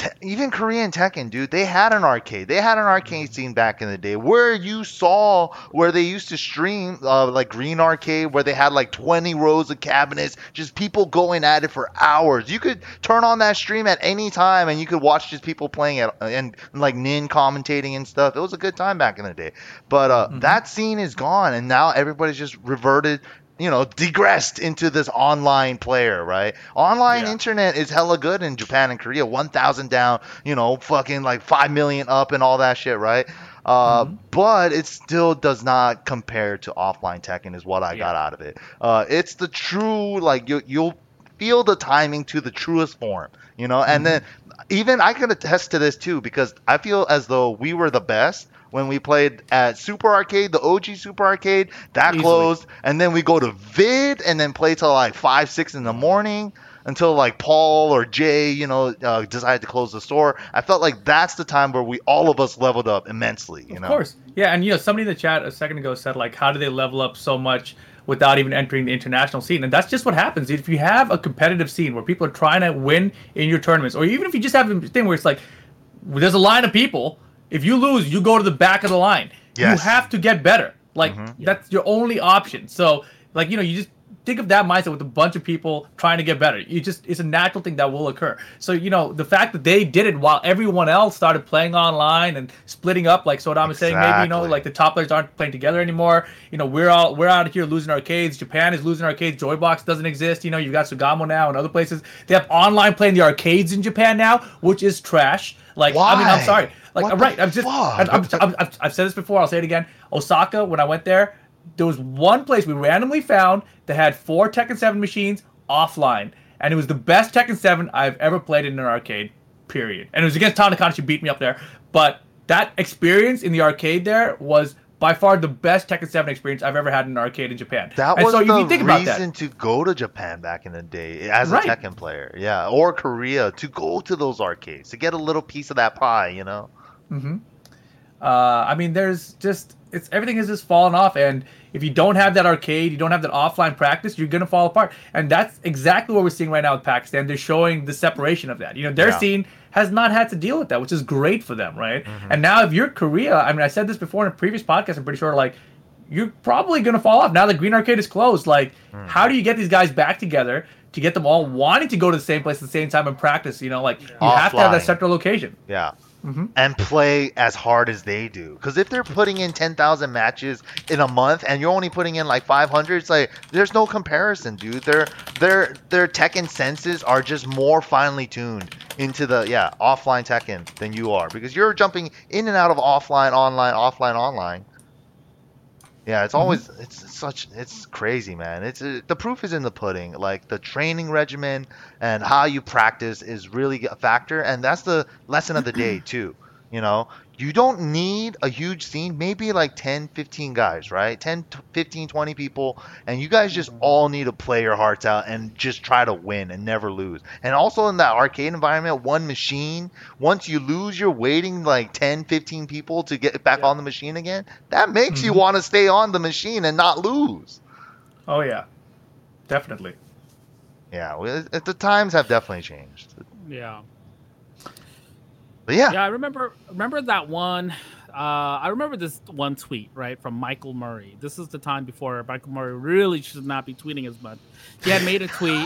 te- even Korean Tekken, dude, they had an arcade. They had an arcade scene back in the day where you saw where they used to stream uh, like Green Arcade, where they had like 20 rows of cabinets, just people going at it for hours. You could turn on that stream at any time and you could watch just people playing it and, like Nin commentating and stuff. It was a good time back in the day. But uh, that scene is gone, and now everybody's just reverted you know, digressed into this online player, right? Online Yeah. internet is hella good in Japan and Korea. 1,000 down, you know, fucking like 5 million up and all that shit, right? Uh, But it still does not compare to offline Tekken, is what I got out of it. Uh, it's the true, like, you, you'll feel the timing to the truest form, you know? And then even I can attest to this too, because I feel as though we were the best. When we played at Super Arcade, the OG Super Arcade, that Easily. closed, and then we go to Vid, and then play till like five, six in the morning until like Paul or Jay, you know, uh, decided to close the store. I felt like that's the time where we all of us leveled up immensely. You know. Of know, course. Yeah, and you know, somebody in the chat a second ago said like, how do they level up so much without even entering the international scene? And that's just what happens if you have a competitive scene where people are trying to win in your tournaments, or even if you just have a thing where it's like, there's a line of people. If you lose, you go to the back of the line. Yes. You have to get better. Like Mhm. that's your only option. So like you know, you just think of that mindset with a bunch of people trying to get better. You just it's a natural thing that will occur. So you know the fact that they did it while everyone else started playing online and splitting up, like Sodam is saying, maybe you know like the top players aren't playing together anymore. You know we're all we're out here losing arcades. Japan is losing arcades. Joybox doesn't exist. You know you've got Sugamo now and other places. They have online playing the arcades in Japan now, which is trash. Like I mean I'm sorry. Like What uh, the right, I'm just I'm, I'm, I've, I've said this before. I'll say it again. Osaka, when I went there, there was one place we randomly found that had four Tekken 7 machines offline, and it was the best Tekken 7 I've ever played in an arcade. Period. And it was against Tanaka. She beat me up there, but that experience in the arcade there was by far the best Tekken 7 experience I've ever had in an arcade in Japan. That and was so the you think about reason that, to go to Japan back in the day as Right. a Tekken player, yeah, or Korea to go to those arcades to get a little piece of that pie, you know. Hmm Uh, I mean, there's just it's everything has just fallen off, and if you don't have that arcade, you don't have that offline practice, you're gonna fall apart. And that's exactly what we're seeing right now with Pakistan. They're showing the separation of that. You know, their Yeah. scene has not had to deal with that, which is great for them, right? And now, if you're Korea, I mean, I said this before in a previous podcast. I'm pretty sure, like. You're probably gonna fall off now that Green Arcade is closed. Like, how do you get these guys back together to get them all wanting to go to the same place at the same time and practice? You know, like you have to have that central location. Yeah. Mhm. And play as hard as they do. Because if they're putting in 10,000 matches in a month and you're only putting in like 500, it's like, there's no comparison, dude. Their, their, their Tekken senses are just more finely tuned into the, yeah, offline Tekken than you are. Because you're jumping in and out of offline, online, offline, online. Yeah, it's always it's such it's crazy, man. It's uh, the proof is in the pudding. Like the training regimen and how you practice is really a factor, and that's the lesson of the day too. You know, you don't need a huge scene, maybe like 10, 15 guys, right? 10, 15, 20 people, and you guys just all need to play your hearts out and just try to win and never lose. And also in that arcade environment, one machine, once you lose, you're waiting like 10, 15 people to get back on the machine again. That makes you Mhm. want to stay on the machine and not lose. Oh yeah, definitely. Yeah, the times have definitely changed. Yeah. But yeah, Yeah, I remember remember that one. Uh, I remember this one tweet right from Michael Murray. This is the time before Michael Murray really should not be tweeting as much. He had made a tweet.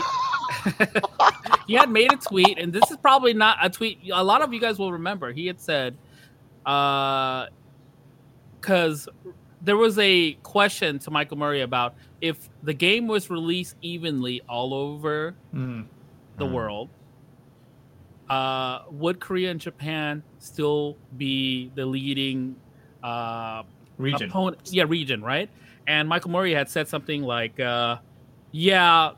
he had made a tweet, and this is probably not a tweet. A lot of you guys will remember. He had said, because there was a question to Michael Murray about if the game was released evenly all over Mm. the Mhm. world, uh, would Korea and Japan still be the leading uh, Region. opponent? Yeah, region, right? And Michael Murray had said something like, uh, "Yeah,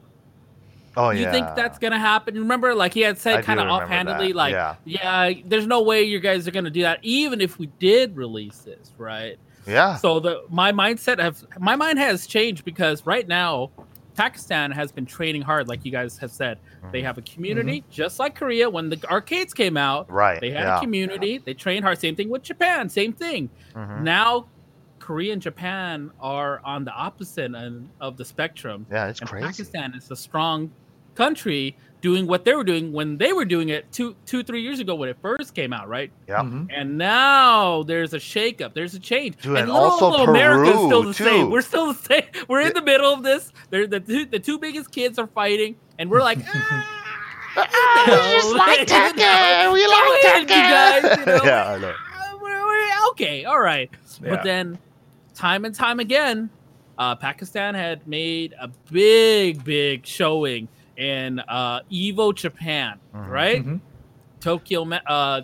oh yeah, you yeah. think that's gonna happen?" Remember, like he had said, kind of offhandedly, that, like, yeah. "Yeah, there's no way you guys are gonna do that, even if we did release this, right?" yeah, So the my mindset have my mind has changed because right now, Pakistan has been training hard, like you guys have said. Mm-hmm. They have a community, just like Korea. When the arcades came out, Right. they had yeah. a community. They trained hard. Same thing with Japan. Same thing. Mhm. Now, Korea and Japan are on the opposite end of the spectrum. Yeah, it's and crazy. Pakistan is a strong country doing what they were doing when they were doing it two, two, three years ago when it first came out, right? Yeah. Mhm. And now there's a shakeup. There's a change. Dude, and little also old America is still Peru, the same. We're still the same. We're in the middle of this. They're the two, the two biggest kids are fighting, and we're like, ah, you know, just like you Tekken. We like ahead, you guys, you know, Yeah, I know. "Ah, we're- we're- okay, all right. Yeah. But then, time and time again, uh, Pakistan had made a big, big showing in uh, Evo Japan, Mhm. right? Mhm. Tokyo. Ma- Uh,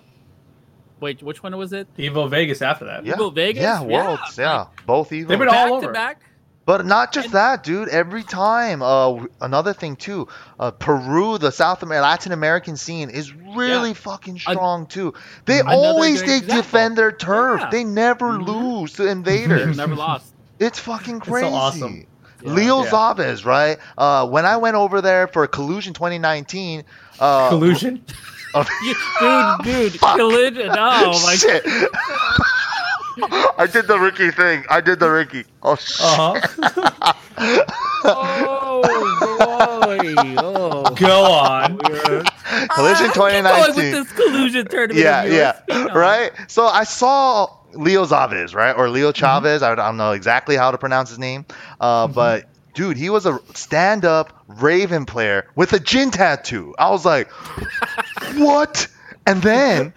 wait, which one was it? Evo Vegas after that. Yeah. Evo Vegas. Yeah, worlds. Yeah, both Evo. They've evil. been back all to over. back. But not just And- that, dude. Every time, uh, another thing too. Uh, Peru, the South American, Latin American scene is really fucking strong too. They always they example. defend their turf. Yeah. They never Mhm. lose to invaders. never lost. it's fucking so crazy. awesome. Yeah. Leo Yeah. Zaves, right? Uh, when I went over there for Collusion 2019, uh, Collusion. of- You- dude, dude, Fuck. collision. Oh my shit. I did the Ricky thing. I did the Ricky. Oh shit. Uh huh. Oh boy! Oh. Go on. Collision Ah, going 2019. with this collusion tournament. yeah, yeah, yours. Right. So I saw Leo Chavez, right, or Leo Chavez. I don't know exactly how to pronounce his name, uh, but dude, he was a stand-up Raven player with a gin tattoo. I was like, what? And then.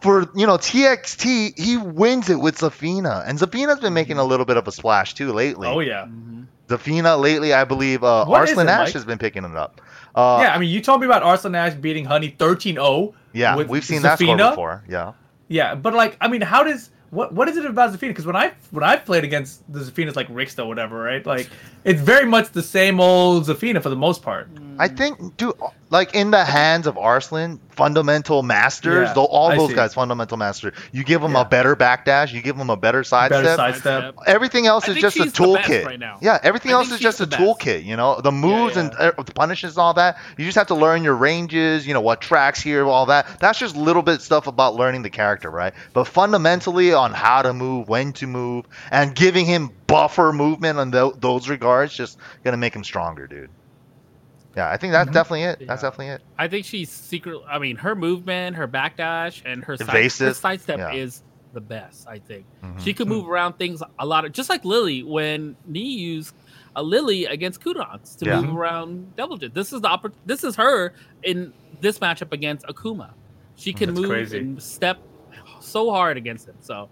For you know TXT, he wins it with Zafina, and Zafina's been making a little bit of a splash too lately. Oh yeah. Mhm. Zafina lately, I believe, uh, Arslan it, Ash Mike? has been picking it up. Uh, yeah, I mean, you told me about Arslan Ash beating Honey 13-0. yeah, we've seen that score Zafina. before. Yeah, Yeah, but like, I mean, how does what what is it about Zafina? Because when I when I've played against the Zafinas like Rixta or whatever, right? Like, it's very much the same old Zafina for the most part. I think, dude, like in the hands of Arslan, fundamental masters, Yeah, though all I those see. guys fundamental masters. You give them Yeah. a better backdash, you give them a better sidestep. Better sidestep. Everything else I is just a she's the best toolkit. right now. Yeah, everything I else is just a toolkit. You know, the moves yeah. and uh, the punishes and all that. You just have to learn your ranges. You know what tracks here, all that. That's just little bit stuff about learning the character, right? But fundamentally, on how to move, when to move, and giving him buffer movement on tho- those regards, just gonna make him stronger, dude. Yeah, I think that's Mhm. definitely it. That's Yeah. definitely it. I think she's secret. I mean, her movement, her backdash, and her side, Evasive, her sidestep yeah. is the best. I think Mhm. she could move around things a lot of just like Lily when Knee used a Lily against Qudans to Yeah. move around double jet. This is the oppor- This is her in this matchup against Akuma. She can That's move crazy. and step so hard against him. So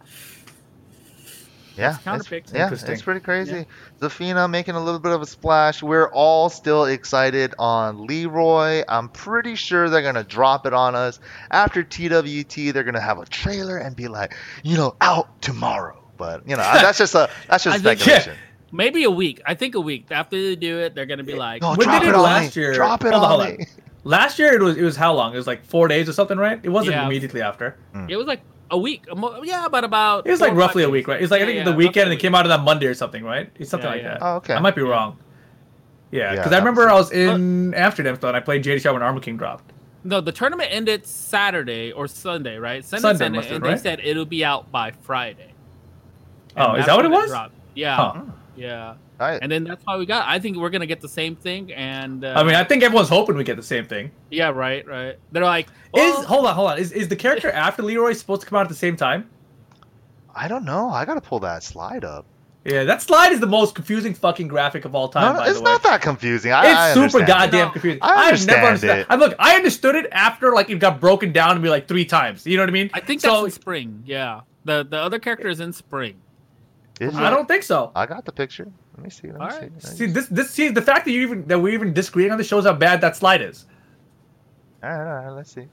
Yeah, It's yeah, it's pretty crazy. Zafina making a little bit of a splash. We're all still excited on Leroy. I'm pretty sure they're gonna drop it on us after TWT. They're gonna have a trailer and be like, you know, out tomorrow. But you know, that's just a that's just I think- speculation. maybe a week. I think a week after they do it, they're gonna be like, No, When drop they it did last me. year- Drop it hold on, on hold on. me. Last year it was it was how long? It was like four days or something, right? It wasn't Yeah. immediately after. Mm. it was like a week. a mo- Yeah, but about It was like roughly a week, right? It's like I think yeah, the weekend and a it came out on that Monday or something, right? It's something Yeah, like yeah. that. Oh, okay. I might be Yeah. wrong. Yeah, Yeah, because that I remember I was was in Amsterdam still, and I played JD Shaw when Armor King dropped. No, the tournament ended Saturday or Sunday, right? Sunday, Sunday Sunday, must have, right? they said it'll be out by Friday. Oh, is that what it was? dropped. Yeah, Huh. Oh. yeah. Alright. And then that's why we got. I think we're gonna get the same thing. And uh, I mean, I think everyone's hoping we get the same thing. yeah, right, right. They're like, Is hold on, hold on. Is is the character after Leroy supposed to come out at the same time? I don't know. I gotta pull that slide up. Yeah, that slide is the most confusing fucking graphic of all time. No, no, by it's the way. not that confusing. I, It's I super understand. goddamn No, confusing. I I've never understand understood. it. I look, I understood it after like it got broken down to me like three times. You know what I mean? I think so. that's in spring. Yeah, the the other character is in spring. Is I it? don't think so. I got the picture. Let me see. Let All see. right. Let me See this this see the fact that you even that we even disagreeing on this shows how bad that slide is. All right, all right, let's see.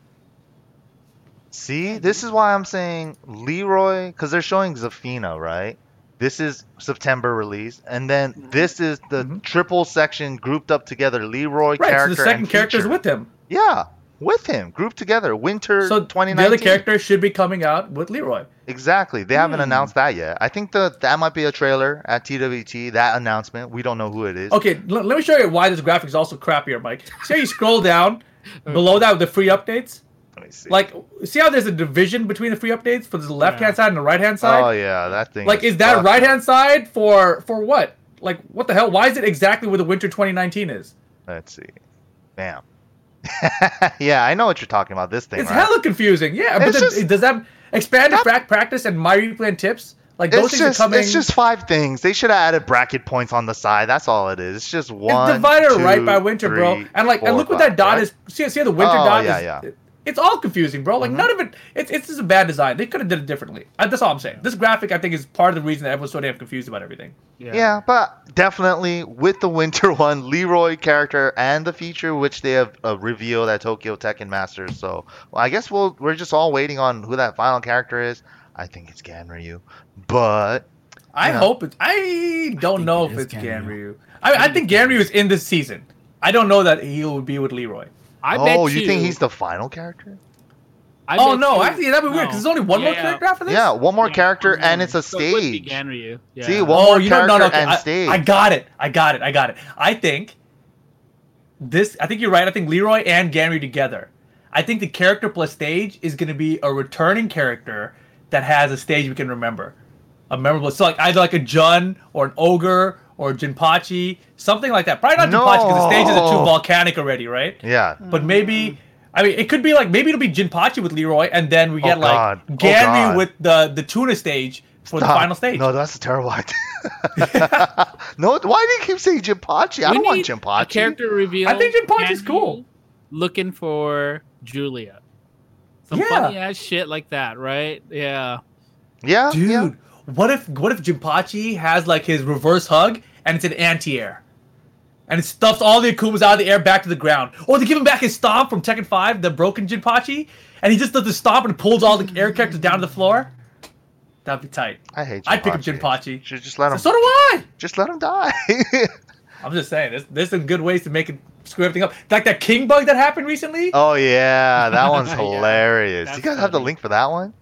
See, this is why I'm saying Leroy, because they're showing Zafina, right? This is September release, and then Mhm. this is the Mhm. triple section grouped up together. Leroy Right. So the second character is with him. Yeah. With him, grouped together. Winter So 2019. the other character should be coming out with Leroy. Exactly. They haven't Hmm. announced that yet. I think that that might be a trailer at TWT. That announcement. We don't know who it is. Okay, l- let me show you why this graphic is also crappier, Mike. See how you scroll down below that with the free updates? Let me see. Like, see how there's a division between the free updates for the left hand side and the right hand side? oh yeah, that thing. like, is that right hand side for for what? Like, what the hell? Why is it exactly where the winter 2019 is? Let's see. Bam. yeah, I know what you're talking about. This thing. It's right? hella confusing. Yeah, but It's then, just- does that expanded That- practice and my replay and tips? Like those It's things just are coming. it's just five things. They should have added bracket points on the side. That's all it is. It's just one. it's divided two, right by winter, bro. And like, and four, look what that dot right? is. See, see the winter Oh, dot yeah, is. yeah. Mm-hmm. It's all confusing, bro. Like none of it. It's it's just a bad design. They could have did it differently. Uh, That's all I'm saying. This graphic, I think, is part of the reason that everyone's so damn confused about everything. Yeah, yeah, but definitely with the winter one, Leroy character and the feature which they have uh, revealed at Tokyo Tekken Masters. So well, I guess we'll we're just all waiting on who that final character is. I think it's Ganryu, but I Yeah. hope it's. I don't think know it if it's Ganryu. Ganryu. I, I think Ganryu is in this season. I don't know that he will be with Leroy. I oh, bet you think he's the final character? I oh no, you- actually that'd be weird because there's only one Yeah, more yeah. character after this. Yeah, one more Yeah, character and mm-hmm. it's a So it would stage. Ganryu. Yeah. See, one oh, more you know, character no, no, okay, and I, stage. I got it. I got it. I got it. I think this. I think you're right. I think Leroy and Ganryu together. I think the character plus stage is going to be a returning character that has a stage we can remember, a memorable. So like either like a Jun or an ogre or Jinpachi, something like that. Probably not Jinpachi because the stages are too volcanic already, right? Yeah. But maybe. I mean, it could be like maybe it'll be Jinpachi with Leroy, and then we Oh, get God. like Oh, with the the tuna stage for the final stage. No, that's a terrible idea. no, why do you keep saying Jinpachi? I don't want Jinpachi. Character reveal. I think Jinpachi's Ganryu cool. Looking for Julia. Some Yeah. funny ass shit like that, right? Yeah. Yeah, Dude, yeah. What if what if Jinpachi has like his reverse hug and it's an anti-air? And it stuffs all the Akumas out of the air back to the ground. Or they give him back his stomp from Tekken 5, the broken Jinpachi, and he just does the stomp and pulls all the air characters down to the floor. That'd be tight. I hate Jinpachi. I'd pick up Jinpachi. Should just let him. So do I! Just let him die. I'm just saying, there's, there's some good ways to make it screw everything up. Like that King bug that happened recently. oh yeah, that one's Yeah, hilarious. that's you guys have the link for that one?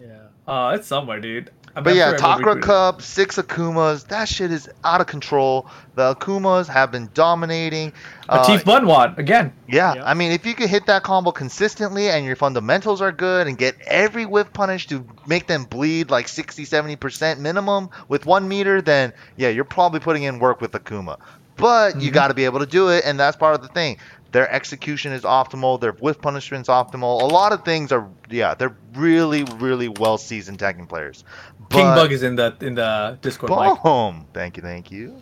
Yeah. Uh, it's somewhere, dude. I'm But yeah, sure everyone Takra retweeted it. Cup, six Akumas. That shit is out of control. The Akumas have been dominating. A Uh, Teeth Bunwan, again. Yeah, Yep. I mean, if you can hit that combo consistently and your fundamentals are good and get every whiff punish to make them bleed like 60 70% minimum with one meter, then yeah, you're probably putting in work with Akuma. But you Mhm. got to be able to do it, and that's part of the thing. Their execution is optimal, their whiff punishment's optimal. A lot of things are, yeah, they're really, really well seasoned Tekken players. King Bug is in the in the Discord. Mike. Boom! Thank you, thank you.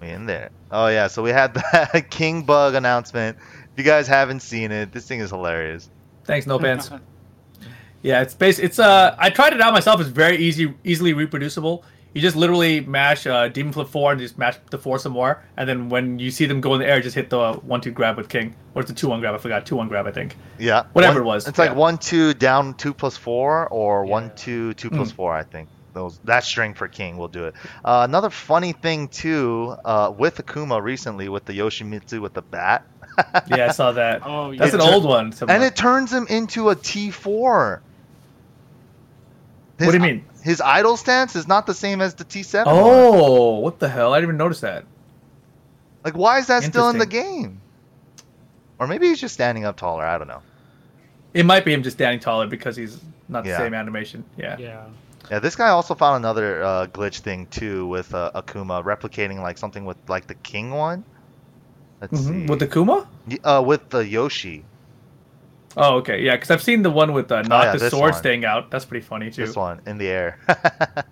We in there. Oh yeah, so we had that King Bug announcement. If you guys haven't seen it, this thing is hilarious. Thanks, no pants. Yeah, it's base. It's uh, I tried it out myself. It's very easy, easily reproducible. You just literally mash uh, Demon Flip four and just mash the four some more, and then when you see them go in the air, just hit the one two grab with King, or it's a two one grab. I forgot two one grab. I think. Yeah. Whatever One- it was, It's like yeah. one two down two plus four or one two two plus Mm. four. I think those that string for King will do it. Uh, another funny thing too uh, with Akuma recently with the Yoshimitsu with the bat. Yeah, I saw that. Oh, yeah. That's an It- old one. and it turns him into a T four. What do you mean? His idle stance is not the same as the T7. one. Oh, what the hell? I didn't even notice that. Like, why is that still in the game? Or maybe he's just standing up taller. I don't know. It might be him just standing taller because he's not Yeah. the same animation. Yeah. Yeah. Yeah, this guy also found another uh, glitch thing too with uh, Akuma replicating like something with like the King one. Let's Mhm. see. With the Kuma? Uh, with the Yoshi. Oh, okay. Yeah, because I've seen the one with uh, not Oh, yeah, the sword one. staying out. That's pretty funny too. This one in the air.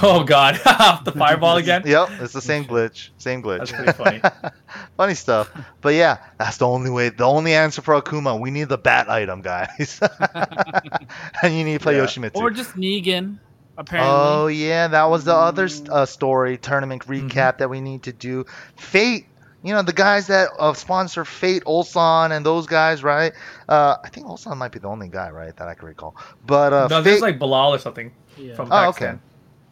Oh God, the fireball again. yep, it's the same glitch. Same glitch. That's pretty funny. funny stuff. But yeah, that's the only way. The only answer for Akuma. We need the bat item, guys. and you need to play Yeah. Yoshimitsu. Or just Negan, apparently. Oh yeah, that was the other uh, story tournament Mm-hmm. recap that we need to do. Fate, you know the guys that uh, sponsor Fate, Ulsan, and those guys, right? Uh, I think Ulsan might be the only guy, right, that I can recall. But uh, no, Fate, there's like Bilal or something Yeah. from oh okay,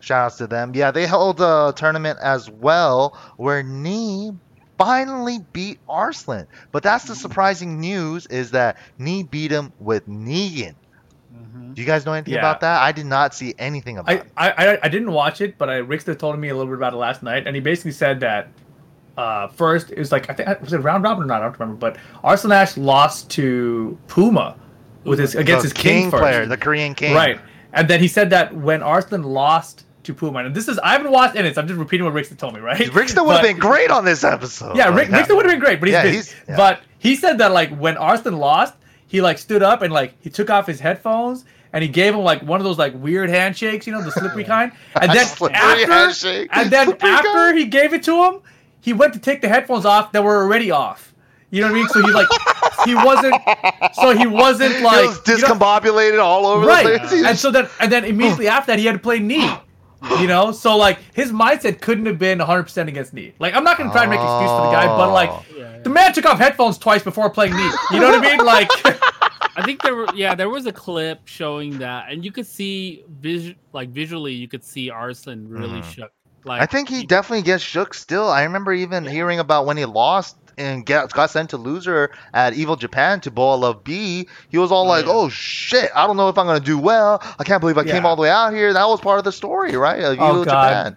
shout outs to them. Yeah, they held a tournament as well where Knee finally beat Arslan. But that's the surprising news is that Knee beat him with Negan. Mhm. Do you guys know anything Yeah. about that? I did not see anything about I, it. I, I, I didn't watch it, but I Rickster told me a little bit about it last night, and he basically said that uh, first it was like I think was it round robin or not? I don't remember, but Arslan Ash lost to Puma with his against the his king, first. player, the Korean king. Right. And then he said that when Arslan lost to Puma, and this is I haven't watched any, so I'm just repeating what Rickster told me, right? Rickster would have been great on this episode. Yeah, Like, Rick, Rickster would have been great, but he's Yeah, he's- yeah. But he said that like when Arslan lost, he like stood up and like he took off his headphones and he gave him like one of those like weird handshakes, you know, the slippery kind. And then Slippery after, handshake. and then after kind. he gave it to him, he went to take the headphones off that were already off. You know what I mean? So he like he wasn't. So he wasn't like he was you know- discombobulated all over right. the place. He And was- so then and then immediately after that he had to play knee. You know, so like his mindset couldn't have been 100 percent against knee. Like I'm not gonna try to make excuse for the guy, but like Oh. Yeah, yeah. the man took off headphones twice before playing knee. You know what I mean? Like I think there were yeah there was a clip showing that, and you could see vis- like visually you could see Arslan really Mhm. shook. Like I think he definitely gets shook still. I remember even hearing about when he lost and get, got sent to loser at Evo Japan to Boa Love B. He was all Oh, like, yeah. "Oh shit, I don't know if I'm gonna do well. I can't believe I came all the way out here." That was part of the story, right? Of Oh, Evo God. Japan.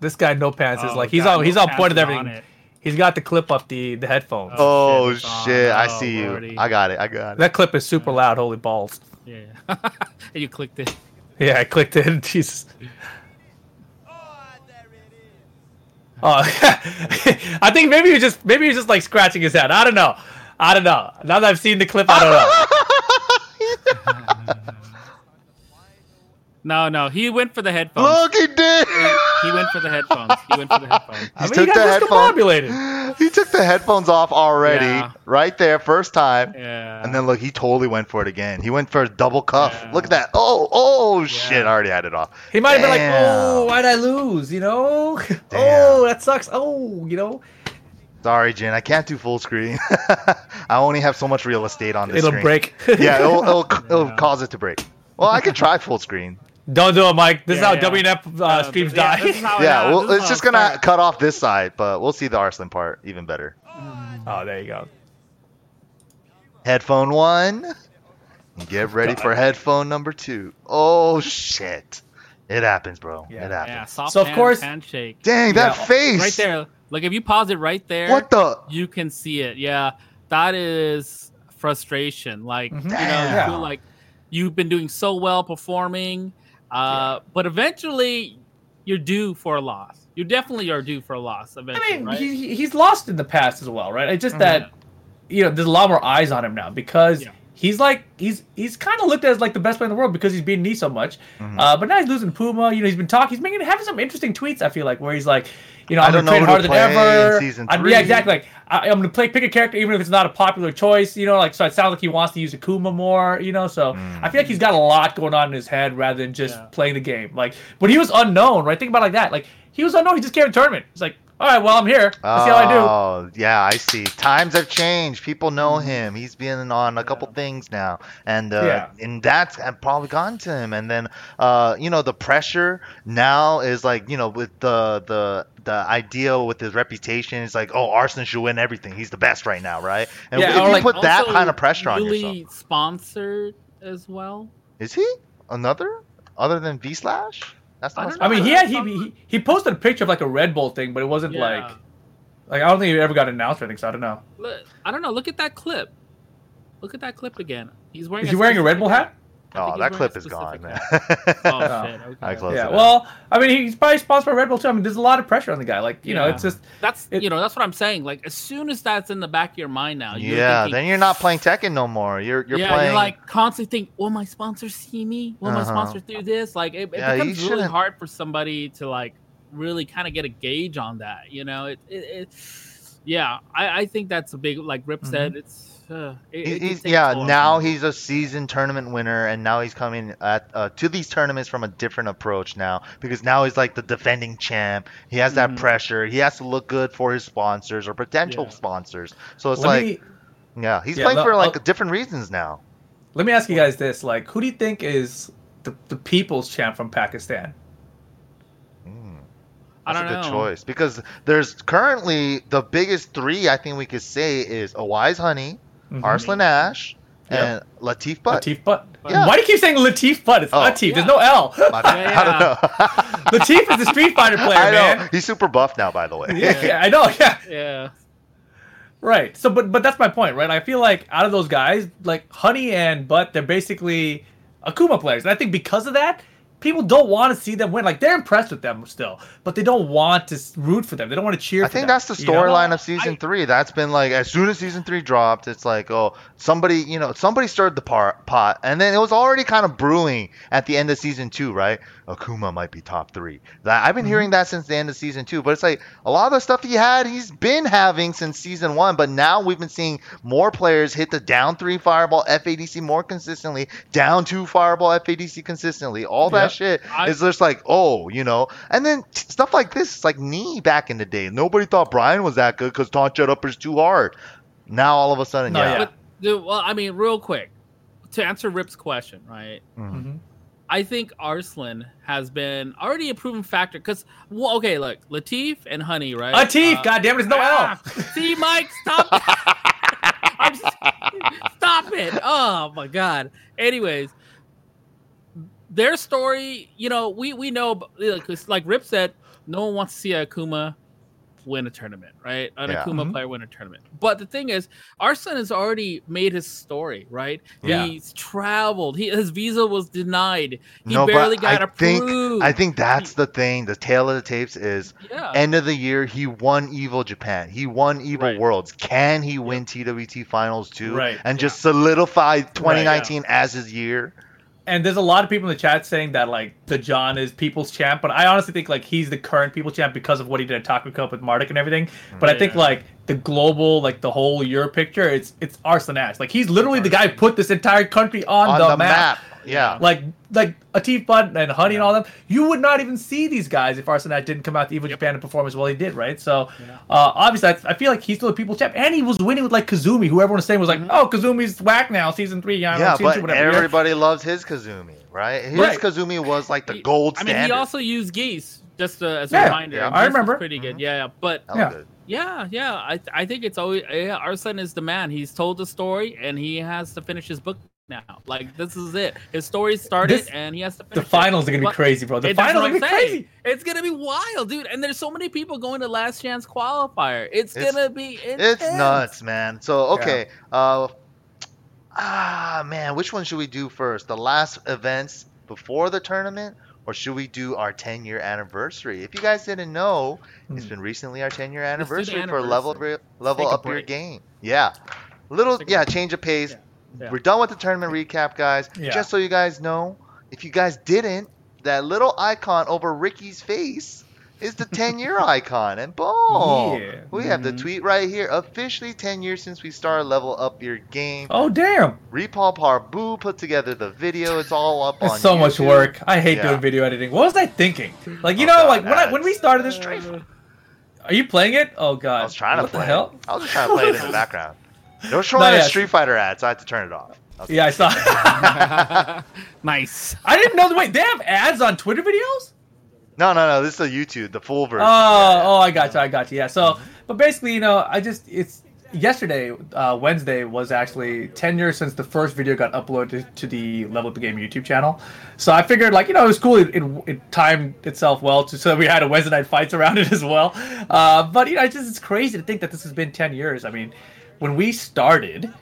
this guy, no pants, is Oh, like he's God, on he's no on point of pants on everything. He's got the clip off the the headphones. Oh, Oh, shit, it's on. shit, I Oh, see you. Lordy. I got it. I got it. That clip is super loud. Holy balls! Yeah, and you clicked it. Yeah, I clicked it. Jesus. Oh, I think maybe he was just maybe he was just like scratching his head. I don't know. I don't know. Now that I've seen the clip, I don't know. No, no, he went for the headphones. Look, he did. He went for the headphones. He went for the headphones. I He mean, took he the headphones. He took the headphones off already, Yeah. right there, first time. Yeah. And then look, he totally went for it again. He went for a double cuff. Yeah. Look at that. Oh, oh shit! I already had it off. He might have been like, "Oh, why'd I lose?" You know? Damn. Oh, that sucks. Oh, you know? Sorry, Jin. I can't do full screen. I only have so much real estate on this It'll screen. break. Yeah, it'll, it'll, it'll Yeah. cause it to break. Well, I could try full screen. Don't do it, Mike. This Yeah, is how yeah. WNF uh, Uh, streams yeah, die. this it yeah, well, it's just gonna starts. cut off this side, but we'll see the Arslan part even better. oh, there you go. Headphone one. Get ready for headphone number two. Oh shit! It happens, bro. Yeah. It Yeah, happens. soft So, of hands, course- handshake. Dang, that Yeah. face! Right there. Like if you pause it right there, What the? you can see it. Yeah, that is frustration. Like Mhm. you know, you feel like you've been doing so well performing, uh, but eventually you're due for a loss. You definitely are due for a loss eventually. I mean, right? he, he- he's lost in the past as well, right? It's just Mhm. that you know there's a lot more eyes on him now because Yeah. He's like he's he's kind of looked at as like the best player in the world because he's beating knee so much. Mhm. Uh, but now he's losing Puma. You know, he's been talking. He's making having some interesting tweets. I feel like where he's like, you know, I I'm don't gonna train harder than ever. season I'm- yeah, exactly. Like I, I'm gonna play pick a character even if it's not a popular choice. You know, like so it sounds like he wants to use Akuma more. You know, so Mm. I feel like he's got a lot going on in his head rather than just Yeah. playing the game. Like when he was unknown, right? Think about it like that. Like he was unknown. He just came to the tournament. He's like, all right, well I'm here. Let's see how I do. Oh, yeah, I see. Times have changed. People know Mm-hmm. him. He's been on a couple things now, and uh, Yeah. and that's probably gotten to him. And then, uh, you know, the pressure now is like, you know, with the the the idea with his reputation, it's like, oh, Arslan should win everything. He's the best right now, right? And Yeah, if you like- put that kind of pressure on newly yourself, sponsored as well. is he another other than V Slash? That's I not. don't I mean, he had he, he he posted a picture of like a Red Bull thing, but it wasn't Yeah. like like I don't think it ever got announced or anything. So I don't know. Look, I don't know. Look at that clip. Look at that clip again. He's wearing. Is he wearing a Red Bull hat? I Oh, that clip is gone, specific man. Oh shit! Okay. I closed yeah. it Well, I mean, he's probably sponsored by Red Bull too. I mean, there's a lot of pressure on the guy. Like you know, it's just That's It- you know that's what I'm saying. Like as soon as that's in the back of your mind now, you're yeah, thinking, then you're not playing Tekken no more. You're you're yeah, playing. you're like constantly think, will my sponsor see me? Will my Uh-huh. sponsor do this? Like it, it Yeah, becomes really shouldn't- hard for somebody to like really kind of get a gauge on that. You know, it, it, it yeah, I, I think that's a big like Rip said. It's uh, it, He- it he's, yeah, toll on now somebody. he's a seasoned tournament winner, and now he's coming at uh, to these tournaments from a different approach now because now he's like the defending champ. He has that Mhm. pressure. He has to look good for his sponsors or potential Yeah. sponsors. So it's let like, me yeah, he's Yeah, playing no, for like I'll- different reasons now. let me ask you guys this: like, who do you think is the the people's champ from Pakistan? Mm. I That's don't a good know. choice because there's currently the biggest three I think we could say is Awais Honey, Mhm. Arslan Ash, Yep. and Latif Butt. Latif Butt. Yeah. Why do you keep saying Latif Butt? It's Oh. Latif. There's no L. My bad. Yeah, I don't know. Latif is a Street Fighter player, I know. man. He's super buff now, by the way. Yeah, yeah, I know. Yeah, Yeah. right. So, but but that's my point, right? I feel like out of those guys, like Honey and Butt, they're basically Akuma players, and I think because of that, people don't want to see them win. Like they're impressed with them still, but they don't want to root for them. They don't want to cheer. I for think them, that's the you know? storyline of season I- three. That's been like as soon as season three dropped, it's like oh somebody you know somebody stirred the par- pot, and then it was already kind of brewing at the end of season two, right? Akuma might be top three. That I've been Mm-hmm. hearing that since the end of season two, but it's like a lot of the stuff he had, he's been having since season one, but now we've been seeing more players hit the down three fireball FADC more consistently, down two fireball FADC consistently. All that Yeah. shit I- is just like oh you know, and then t- stuff like this, it's like knee back in the day. Nobody thought Bryan was that good because taunt jet upper's too hard. Now all of a sudden, No, yeah. yeah. But dude, well, I mean, real quick, to answer Rip's question, right? Mhm. I think Arslan has been already a proven factor because, well, okay, look, Latif and Honey, right? Latif. Uh, God damn it, there's no ah, L. See, Mike, stop. I'm just- stop it. Oh my god. Anyways, their story, you know, we we know, because like Rip said, no one wants to see Akuma win a tournament, right? An Yeah. Akuma Mhm. player win a tournament. But the thing is, Arslan has already made his story, right? Yeah. He's traveled. He, his visa was denied. He No, but barely got I approved. think I think that's the thing. The tail of the tapes is yeah. end of the year. He won Evo Japan. He won Evo Right. Worlds. Can he win TWT Finals too? Right. And just solidify 2019 as his year. And there's a lot of people in the chat saying that like the John is people's champ, but I honestly think like he's the current people's champ because of what he did at Taco Cup with Marduk and everything. But I think like the global, like the whole year picture, it's it's Arslan Ash. Like he's literally the guy who put this entire country on, On the, the map. map. Yeah. Like like Atif Butt and Honey and all them, you would not even see these guys if Arslan Ash didn't come out to Evo Japan and perform as well he did, right? So Yeah. uh, obviously I, I feel like he's still a people champ, and he was winning with like Kazumi, who everyone was saying was like, oh Kazumi's whack now, season three, yeah, Yeah, season but two, whatever. everybody loves his Kazumi, right? His Right. Kazumi was like the He- gold I mean, he also used geese just uh, as a Yeah, reminder. yeah. I remember. Pretty good. Mhm. Yeah, yeah. But That was Yeah. good. yeah, yeah. I I think it's always yeah. Arslan is the man. He's told the story and he has to finish his book now. Like this is it. His story started This- and he has to. The finals it. are gonna be crazy, bro. The It- finals are gonna be crazy. It's gonna be wild, dude. And there's so many people going to last chance qualifier. It's, It's- gonna be. It's nuts, man. So okay, uh, ah, man, which one should we do first? The last events before the tournament, or should we do our 10 year anniversary? If you guys didn't know, it's been recently our 10 year do the anniversary for level anniversary. level take up your game. Yeah, little take yeah, change of pace. Yeah. Yeah. We're done with the tournament recap, guys. Yeah. Just so you guys know, if you guys didn't, that little icon over Ricky's face is the 10 year icon. And boom! Yeah. We have the Mhm. tweet right here. Officially 10 years since we started Level Up Your Game. Oh damn! Reepal Parbhu put together the video. It's all up on It's so much work. I hate Yeah. doing video editing. What was I thinking? Like you Oh, know, God, like when I, when we started this stream, are you playing it? Oh god! I was trying to what play. the it. hell? I was just trying to play it in the background. They were showing No, a yeah. Street Fighter ad, so I had to turn it off. I Yeah, I saw. nice. I didn't know. The, wait, they have ads on Twitter videos? No, no, no. This is a YouTube, the full Oh, version. oh, I got you. I got you. Yeah. So, but basically, you know, I just it's yesterday, uh, Wednesday was actually ten years since the first video got uploaded to the Level Up the Game YouTube channel. So I figured, like, you know, it was cool. It, it, it timed itself well, to, so we had a Wednesday night fights around it as well. Uh, but you know, it's just it's crazy to think that this has been ten years. I mean, when we started.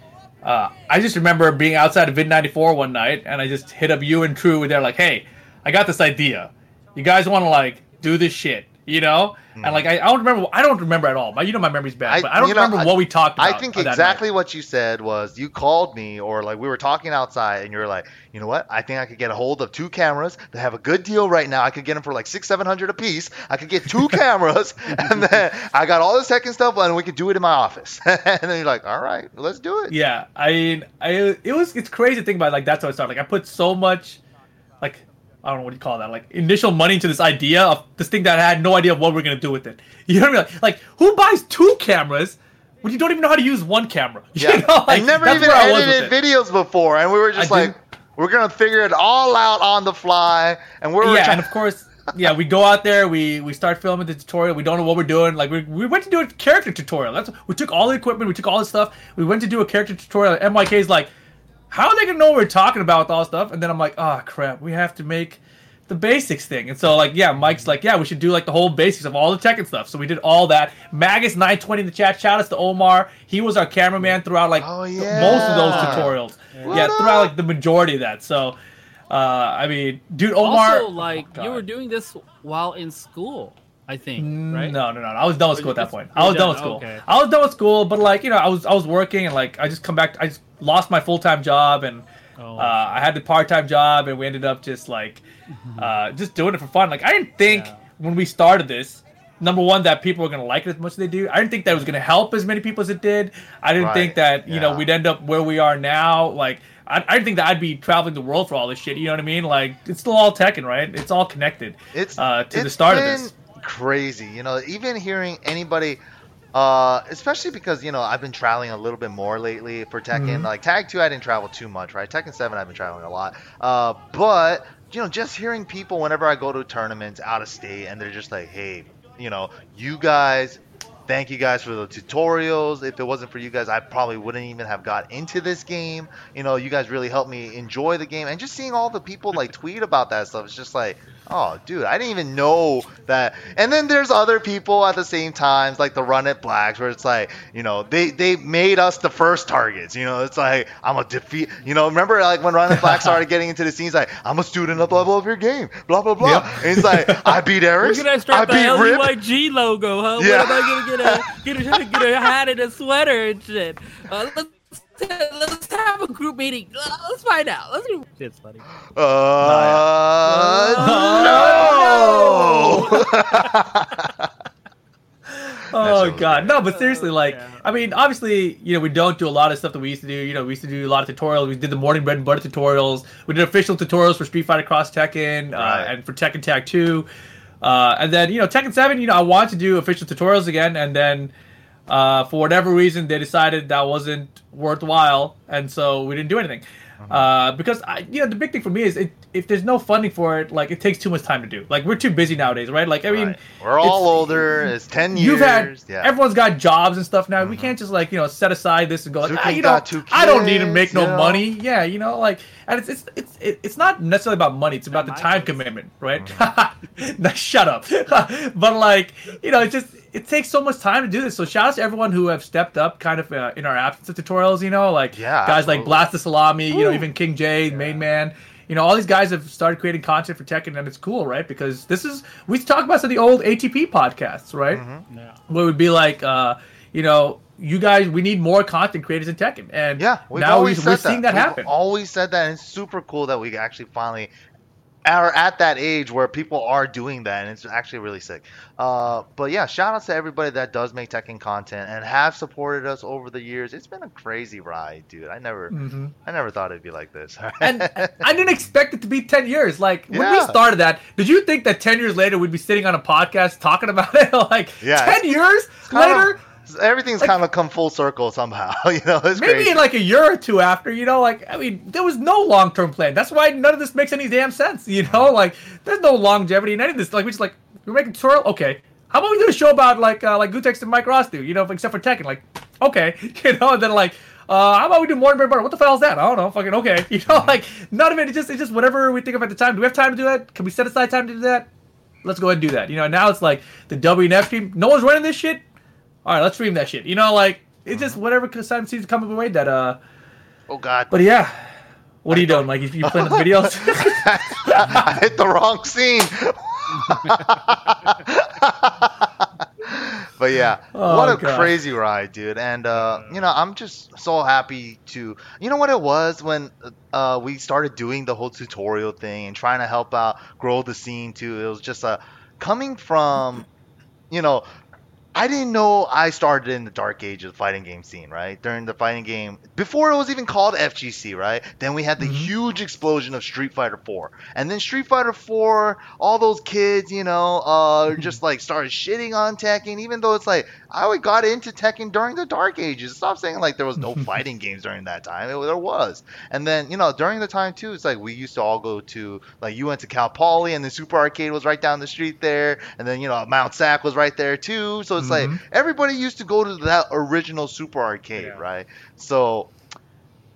Uh, I just remember being outside of Vid 94 one night, and I just hit up you and True, and they're like, "Hey, I got this idea. You guys want to like do this shit, you know?" And mm-hmm. like, I, I don't remember. I don't remember at all. My, you know, my memory's bad, I- but I don't you know, remember I- what we talked about. I think exactly what you said was you called me or like we were talking outside and you were like, you know what? I think I could get a hold of two cameras. that have a good deal right now. I could get them for like six, seven hundred a piece. I could get two cameras and then I got all this tech and stuff and we could do it in my office. and then you're like, all right, let's do it. Yeah, I mean, I it was it's crazy to think about. Like that's how it started. Like I put so much, I don't know what you call that, like initial money into this idea of this thing that I had no idea of what we're gonna do with it. You know what I mean? Like, like who buys two cameras when you don't even know how to use one camera? You Yeah. know, like, I never even where I was with edited videos before, and we were just I like, we're gonna figure it all out on the fly, and we're Yeah, trying. and of course, yeah, we go out there, we we start filming the tutorial. We don't know what we're doing. Like we, we went to do a character tutorial. That's we took all the equipment, we took all the stuff. We went to do a character tutorial. MYK's like, how are they gonna know what we're talking about with all stuff? And then I'm like, oh crap, we have to make the basics thing. And so like, yeah, Mike's like, yeah, we should do like the whole basics of all the tech and stuff. So we did all that. Magus 920 in the chat. Shout out to Omar. He was our cameraman throughout like Oh, most of those tutorials. What yeah, throughout like the majority of that. So. Uh, I mean, dude, Omar. also, like Oh, you were doing this while in school, I think, right? No, no, no. I was done with school at that point. I was done done, with school. okay. I was done with school, but like you know, I was I was working and like I just come back. I just lost my full time job and Oh. uh, I had the part time job and we ended up just like uh, just doing it for fun. Like I didn't think Yeah. when we started this. Number one, that people were gonna like it as much as they do. I didn't think that it was gonna help as many people as it did. I didn't think that you know we'd end up where we are now. Like I, I didn't think that I'd be traveling the world for all this shit. You know what I mean? Like it's still all Tekken, right? It's all connected. It's uh, to the it's start of this. Crazy, you know. Even hearing anybody, uh, especially because you know I've been traveling a little bit more lately for Tekken. Mhm. Like Tag Two, I didn't travel too much, right? Tekken Seven, I've been traveling a lot. Uh, but you know, just hearing people whenever I go to tournaments out of state, and they're just like, "Hey, you know, you guys." Thank you guys for the tutorials. If it wasn't for you guys, I probably wouldn't even have got into this game. You know, you guys really helped me enjoy the game. And just seeing all the people like tweet about that stuff, it's just like, oh, dude, I didn't even know that. And then there's other people at the same times, like the Run It Blacks, where it's like, you know, they they made us the first targets. You know, it's like I'm a defeat. You know, remember like when Run It Black started getting into the scenes, like I'm a student of level of your game, blah blah blah. Yep. And it's like I beat Eric, gonna I start the beat Rip. Logo, huh? Yeah. What am I gonna get a get a get a hat and a sweater and shit? Uh, let's let's have a group meeting. Uh, Let's find out. Let's do. It's funny. Uh, Oh, no. Oh god, no! But seriously, like, Yeah. I mean, obviously, you know, we don't do a lot of stuff that we used to do. You know, we used to do a lot of tutorials. We did the morning bread and butter tutorials. We did official tutorials for Street Fighter Cross Tekken uh, Right. and for Tekken Tag Two, uh, and then you know, Tekken Seven. You know, I wanted to do official tutorials again, and then uh, for whatever reason, they decided that wasn't worthwhile, and so we didn't do anything. Mm-hmm. Uh, because I, you know, the big thing for me is it, if there's no funding for it, like it takes too much time to do. Like we're too busy nowadays, right? Like I mean, Right. we're all it's- older. It's ten years. You've had yeah. Mm-hmm. everyone's got jobs and stuff now. We can't just like you know set aside this and go like ah, you know got two I don't need to make no know? money. Yeah, you know like and it's it's it's it's not necessarily about money. It's about the time kids. commitment, right? Mm-hmm. Now, Shut up. but like you know, it's just it takes so much time to do this. So shout out to everyone who have stepped up, kind of uh, in our absence of tutorials. You know, like Yeah, guys like absolutely. Blast the Salami. You know, even King J, Main Man. You know, all these guys have started creating content for Tekken, and it's cool, right? Because this is we talk about some of the old ATP podcasts, right? Mm-hmm. Yeah. What would be like, uh, you know, you guys, we need more content creators in Tekken, and Yeah, we've now we, always we're said seeing that We've happen. always said that, and it's super cool that we actually finally are at that age where people are doing that, and it's actually really sick. Uh, but yeah, shout out to everybody that does make Tekken content and have supported us over the years. It's been a crazy ride, dude. I never, hmm I never thought it'd be like this. And I didn't expect it to be ten years. Like when we started that, did you think that ten years later we'd be sitting on a podcast talking about it? like Yeah, ten years kind of- later, Everything's Like- kind of come full circle somehow. you know, it's maybe crazy. in like a year or two after, you know, like I mean, there was no long term plan. That's why none of this makes any damn sense. You know, like there's no longevity in any of this. Like we just like we're making twirl. Okay, how about we do a show about like uh, like Gootecks and Mike Ross do? You know, except for Tekken. Like, okay, you know, and then like. Uh, how about we do more bread and butter? What the hell is that? I don't know. Fucking okay. You know, like none of it. It's just it's just whatever we think of at the time. Do we have time to do that? Can we set aside time to do that? Let's go ahead and do that. You know, now it's like the WNF stream. No one's running this shit. All right, let's stream that shit. You know, like it's just whatever time seems to come up way that. uh oh God, But yeah, what are you doing, Mike? You, you playing the videos? I hit the wrong scene. but yeah, Oh, what a God. crazy ride, dude. And uh, you know, I'm just so happy to. You know what it was when uh, we started doing the whole tutorial thing and trying to help out grow the scene too. It was just uh, coming from, you know. I didn't know I started in the dark age of the fighting game scene, right? During the fighting game, before it was even called FGC, right? Then we had the Mhm. huge explosion of Street Fighter 4. And then Street Fighter 4, all those kids, you know, uh, just like started shitting on Tekken, even though it's like, I always got into Tekken during the dark ages. Stop saying like there was no fighting games during that time. It, there was. And then, you know, during the time too, it's like we used to all go to, like, you went to Cal Poly and the Super Arcade was right down the street there. And then, you know, Mount Sac was right there too. So it's Mhm. like everybody used to go to that original Super Arcade, Yeah. right? So,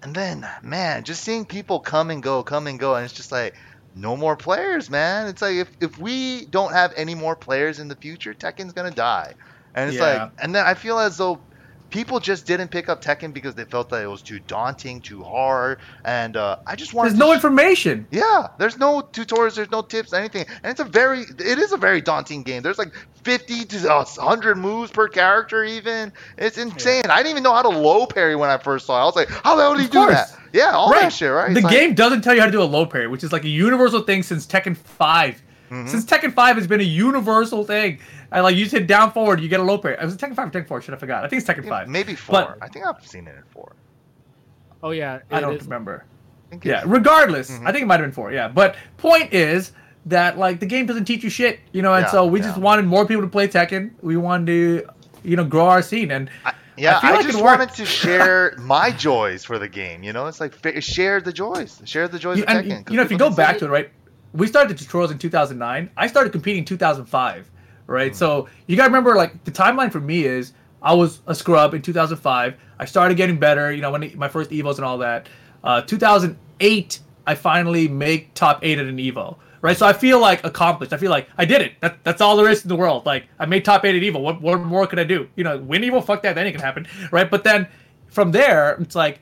and then, man, just seeing people come and go, come and go, and it's just like, no more players, man. It's like if, if we don't have any more players in the future, Tekken's gonna die. And it's Yeah. like, and then I feel as though people just didn't pick up Tekken because they felt that it was too daunting, too hard, and uh, I just wanted There's to no sh- information. yeah, there's no tutorials, there's no tips, anything, and it's a very, it is a very daunting game. There's like 50 to uh, 100 moves per character, even. It's insane. I didn't even know how to low parry when I first saw it. I was like, how the hell did he Of do course. that? Yeah, all Right. that shit, right? The It's like- game doesn't tell you how to do a low parry, which is like a universal thing since Tekken 5. Mhm. Since Tekken 5 has been a universal thing. I like you just hit down forward, you get a low parry. Was it Tekken 5 or Tekken 4? Should I forgot? I think it's Tekken 5. maybe four. But- I think I've seen it in four. Oh yeah, I don't is- remember. I Yeah, it's- regardless, Mhm. I think it might have been 4. Yeah, but point is that like the game doesn't teach you shit, you know, and Yeah, so we yeah. just wanted more people to play Tekken. We wanted to you know grow our scene and Yeah, feel I, like just wanted to share my joys for the game. You know, it's like share the joys, share the joys You, of and, Tekken. 'cause you know, if you go didn't see back to it, right? We started the tutorials in 2009. I started competing in 2005, right? Hmm. So you gotta remember, like the timeline for me is I was a scrub in 2005. I started getting better, you know, when my first evos and all that. Uh, 2008, I finally make top eight at an evo, right? So I feel like accomplished. I feel like I did it. That, that's all there is in the world. Like I made top eight at evo. What, what more could I do? You know, win evo, fuck that. That ain't gonna happen, right? But then from there, it's like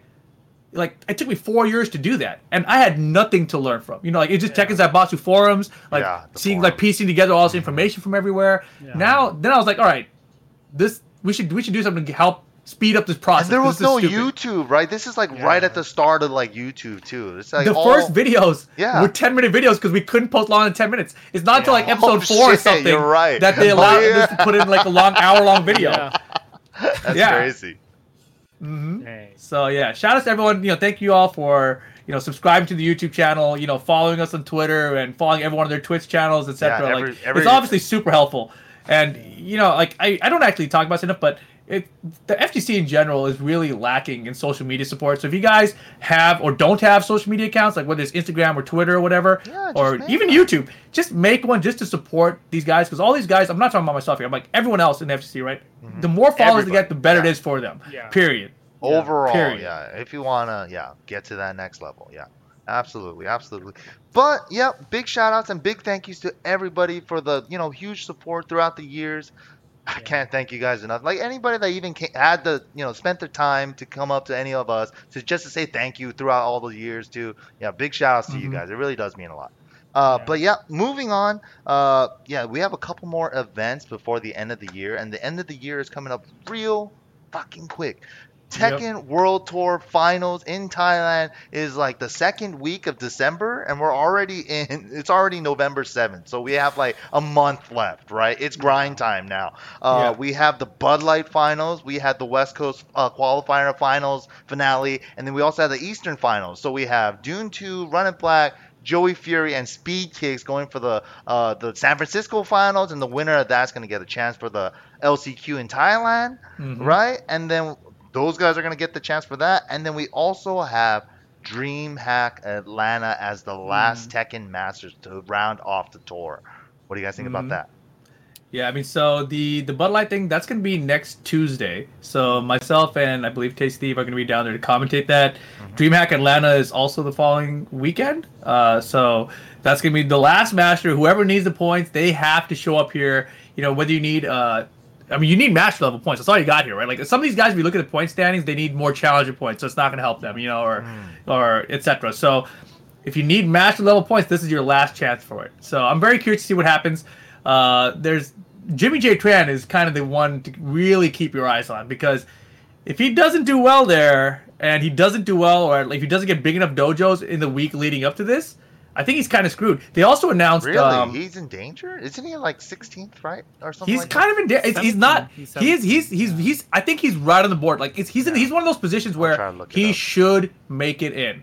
like it took me four years to do that, and I had nothing to learn from. You know, like it's just Yeah. Tekken Zaibatsu forums, like Yeah, the seeing like piecing together all this mm-hmm. information from everywhere. Yeah. Now, then I was like, all right, this we should we should do something to help speed up this process. And there 'cause was no stupid. YouTube, right? This is like Yeah. right at the start of like YouTube too. It's like the all- first videos Yeah. were 10 minute videos because we couldn't post long than 10 minutes. It's not until like episode Oh, four or something you're right. that they Oh, allowed yeah. us to put in like a long hour long video. Yeah. That's Yeah. crazy. Hmm So yeah, shout out to everyone. You know, thank you all for you know subscribing to the YouTube channel. You know, following us on Twitter and following every one of their Twitch channels, etc. Yeah, every- like every- it's obviously super helpful. And you know, like I, I don't actually talk about this enough, but it the FGC in general is really lacking in social media support. So if you guys have or don't have social media accounts, like whether it's Instagram or Twitter or whatever, Yeah, or even one. YouTube, just make one just to support these guys because all these guys. I'm not talking about myself here. I'm like everyone else in the FGC, right? The more followers they Mm-hmm. Get, the better yeah. it is for them. Yeah. Period. Overall, period. yeah. If you wanna, yeah, get to that next level, yeah. Absolutely, absolutely. But yeah, big shout outs and big thank yous to everybody for the, you know, huge support throughout the years. I can't thank you guys enough. Like anybody that even ca had the, you know, spent their time to come up to any of us to just to say thank you throughout all those years too. Yeah, big shout outs to you Mhm. guys. It really does mean a lot. Uh, Yeah. But yeah, moving on. Uh, yeah, we have a couple more events before the end of the year, and the end of the year is coming up real fucking quick. Yep. World Tour Finals in Thailand is like the second week of December, and we're already in. It's already November seventh, so we have like a month left, right? It's grind time now. Uh, Yeah. We have the Bud Light Finals, we had the West Coast uh, Qualifier Finals finale, and then we also have the Eastern Finals. So we have Dune Two, Run It Black. Joey Fury and Speed Kicks going for the uh, the San Francisco finals, and the winner of that's going to get a chance for the LCQ in Thailand Mhm. right? And then those guys are gonna get the chance for that. And then we also have DreamHack Atlanta as the last Tekken Masters to round off the tour. What do you guys think Mhm. about that? Yeah, I mean, so the the Bud Light thing that's gonna be next Tuesday. So myself and I believe Tay Steve are gonna be down there to commentate that. DreamHack Atlanta is also the following weekend. Uh, so that's gonna be the last master. Whoever needs the points, they have to show up here. You know, whether you need uh. I mean, you need master level points. That's all you got here, right? Like some of these guys, if you look at the point standings, they need more challenger points, so it's not going to help them, you know, or or etc. So if you need master level points, this is your last chance for it. So I'm very curious to see what happens. Uh, there's Jimmy J Tran is kind of the one to really keep your eyes on because if he doesn't do well there and he doesn't do well or if he doesn't get big enough dojos in the week leading up to this, I think he's kind of screwed. They also announced Really? um, he's in danger? Isn't he like 16th, right? Or something he's like kind of in. danger. he's not. He's He is. He's. He's. He's. I think he's right on the board. Like it's, he's in. He's one of those positions where to look it he up. should make it in.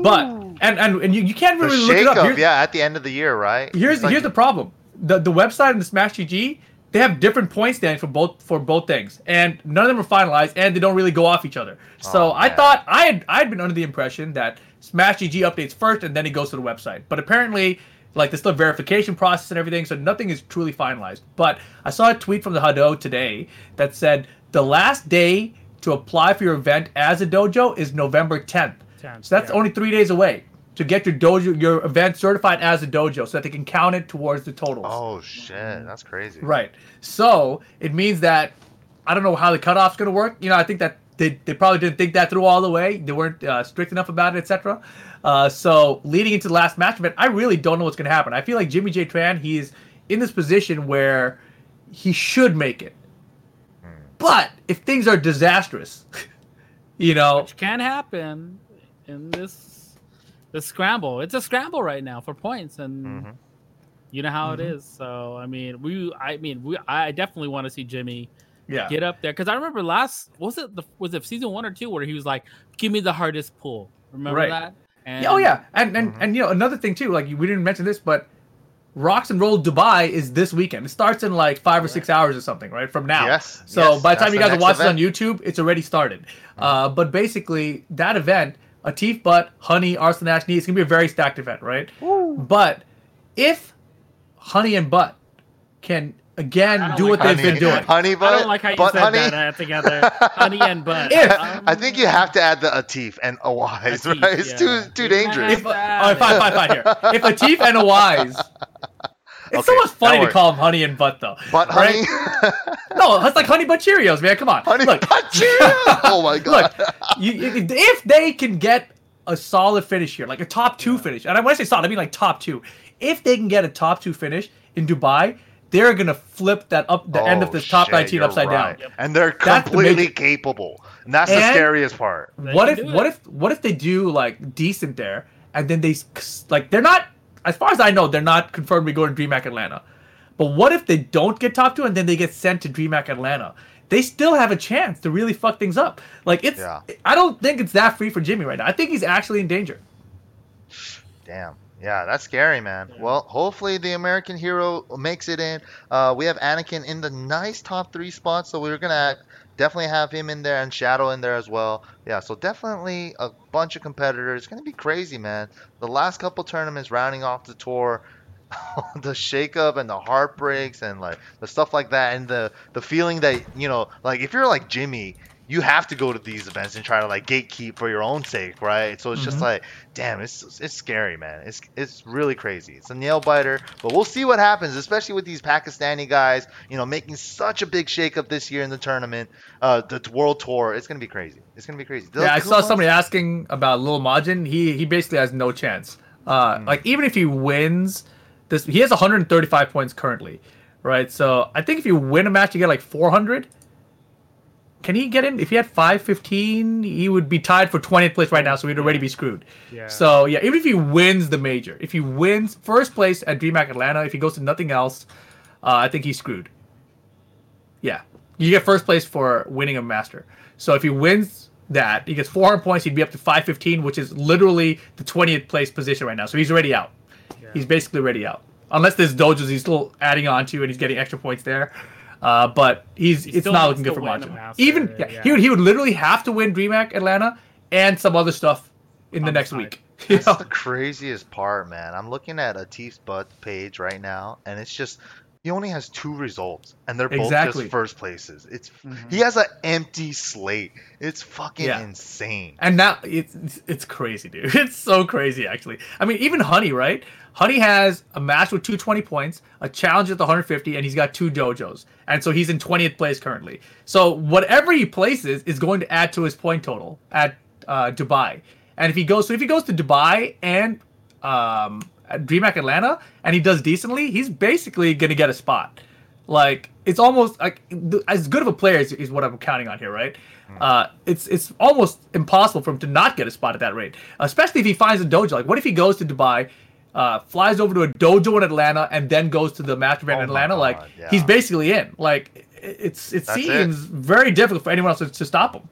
But and and and you, you can't The really look it up. shakeup, Here's, yeah, at the end of the year, right? here's like- here's the problem. The the website and the Smash GG they have different point standings for both for both things, and none of them are finalized, and they don't really go off each other. So Oh, I thought I had I had been under the impression that Smash GG updates first, and then it goes to the website. But apparently, like there's still a verification process and everything, so nothing is truly finalized. But I saw a tweet from the Hado today that said the last day to apply for your event as a dojo is November 10th. 10th, so that's yeah. only three days away to get your dojo your event certified as a dojo, so that they can count it towards the totals. Oh shit, that's crazy. Right. So it means that I don't know how the cutoff's going to work. You know, I think that they, they probably didn't think that through all the way. They weren't uh, strict enough about it, etc. Uh, so leading into the last match event, I really don't know what's going to happen. I feel like Jimmy J. Tran, he's in this position where he should make it. But if things are disastrous, you know, which can happen in this this scramble. It's a scramble right now for points, and Mhm. you know how it Mhm. is. So I mean, we I mean we I definitely want to see Jimmy yeah. get up there because I remember last was it the was it season one or two where he was like, "Give me the hardest pull." Remember Right. that? And oh yeah, and and Mhm. and you know another thing too, like we didn't mention this, but Rocks and Roll Dubai is this weekend. It starts in like five or six hours or something, right? From now. Yes, So yes, by the time you guys are next watching on YouTube, it's already started. Uh, but basically, that event, Atif Butt, Honey, Arslan Ashni, it's gonna be a very stacked event, right? But if Honey and Butt can I again don't like what they've been doing, honey but I don't like how you said honey. that uh, together, honey and butt. If- Um, I think you have to add the atif and Awais, Atif, right? It's yeah. too too You dangerous. if, all right, fine, fine, fine. Here, if Atif and Awais, it's so much funny to call them Honey and Butt though. But right? honey, No, it's like Honey Butt Cheerios, man. Come on, honey, look, butt Cheerios. Oh my god. look. You, you- if they can get a solid finish here, like a top two finish, and when I say solid, I mean like top two. If they can get a top two finish in Dubai, they're gonna flip that up the end of Oh, this top shit, 19 upside right. down. And they're That's the completely major- capable. And that's the scariest part. What if what if what if they do like decent there and then they like they're not as far as I know they're not confirmed to go to DreamHack Atlanta. But what if they don't get top two and then they get sent to DreamHack Atlanta? They still have a chance to really fuck things up. Like it's Yeah. I don't think it's that free for Jimmy right now. I think he's actually in danger. Damn. Yeah, that's scary, man. Well, hopefully the American hero makes it in. Uh, we have Anakin in the nice top three spot, so we're gonna definitely have him in there and Shadow in there as well. Yeah, so definitely a bunch of competitors. It's gonna be crazy, man. The last couple tournaments rounding off the tour. the shakeup and the heartbreaks and like the stuff like that and the the feeling that you know like if you're like Jimmy you have to go to these events and try to like gatekeep for your own sake right so it's just Mhm. like damn it's it's scary man it's it's really crazy it's a nail biter but we'll see what happens especially with these Pakistani guys you know making such a big shakeup this year in the tournament uh the world tour it's gonna be crazy it's gonna be crazy Yeah, I saw somebody asking about Lil Majin. He he basically has no chance. Uh, Hmm. like even if he wins this, he has 135 points currently, right? So I think if you win a match, you get like 400. Can he get in? If he had 515, he would be tied for 20th place right now, so he'd already be screwed. Yeah. So yeah, even if he wins the major, if he wins first place at DreamHack Atlanta, if he goes to nothing else, uh, I think he's screwed. Yeah, you get first place for winning a master. So if he wins that, he gets 400 points. He'd be up to 515, which is literally the 20th place position right now. So he's already out. He's basically already out, unless there's dojos he's still adding on to and he's getting extra points there. Uh, but he's He it's not looking good for win a master, Even yeah, yeah. he would he would literally have to win DreamHack Atlanta and some other stuff in the On the next side. week. You That's know? the craziest part, man. I'm looking at Atif's butt page right now, and it's just he only has two results, and they're both just first places. It's he has an empty slate. It's fucking Yeah. insane. And now it's it's- it's crazy, dude. It's so crazy, actually. I mean, even Honey, right? Honey has a match with 220 points, a challenge at the 150, and he's got two dojos, and so he's in 20th place currently. So whatever he places is going to add to his point total at uh, Dubai. And if he goes, so if he goes to Dubai and um, at DreamHack Atlanta, and he does decently, he's basically gonna get a spot. Like it's almost like as good of a player is, is what I'm counting on here, right? Uh, it's it's almost impossible for him to not get a spot at that rate, especially if he finds a dojo. Like, what if he goes to Dubai uh, flies over to a dojo in Atlanta, and then goes to the master event Oh in Atlanta. like yeah. he's basically in. Like it's it That's it. seems very difficult for anyone else to, to stop him.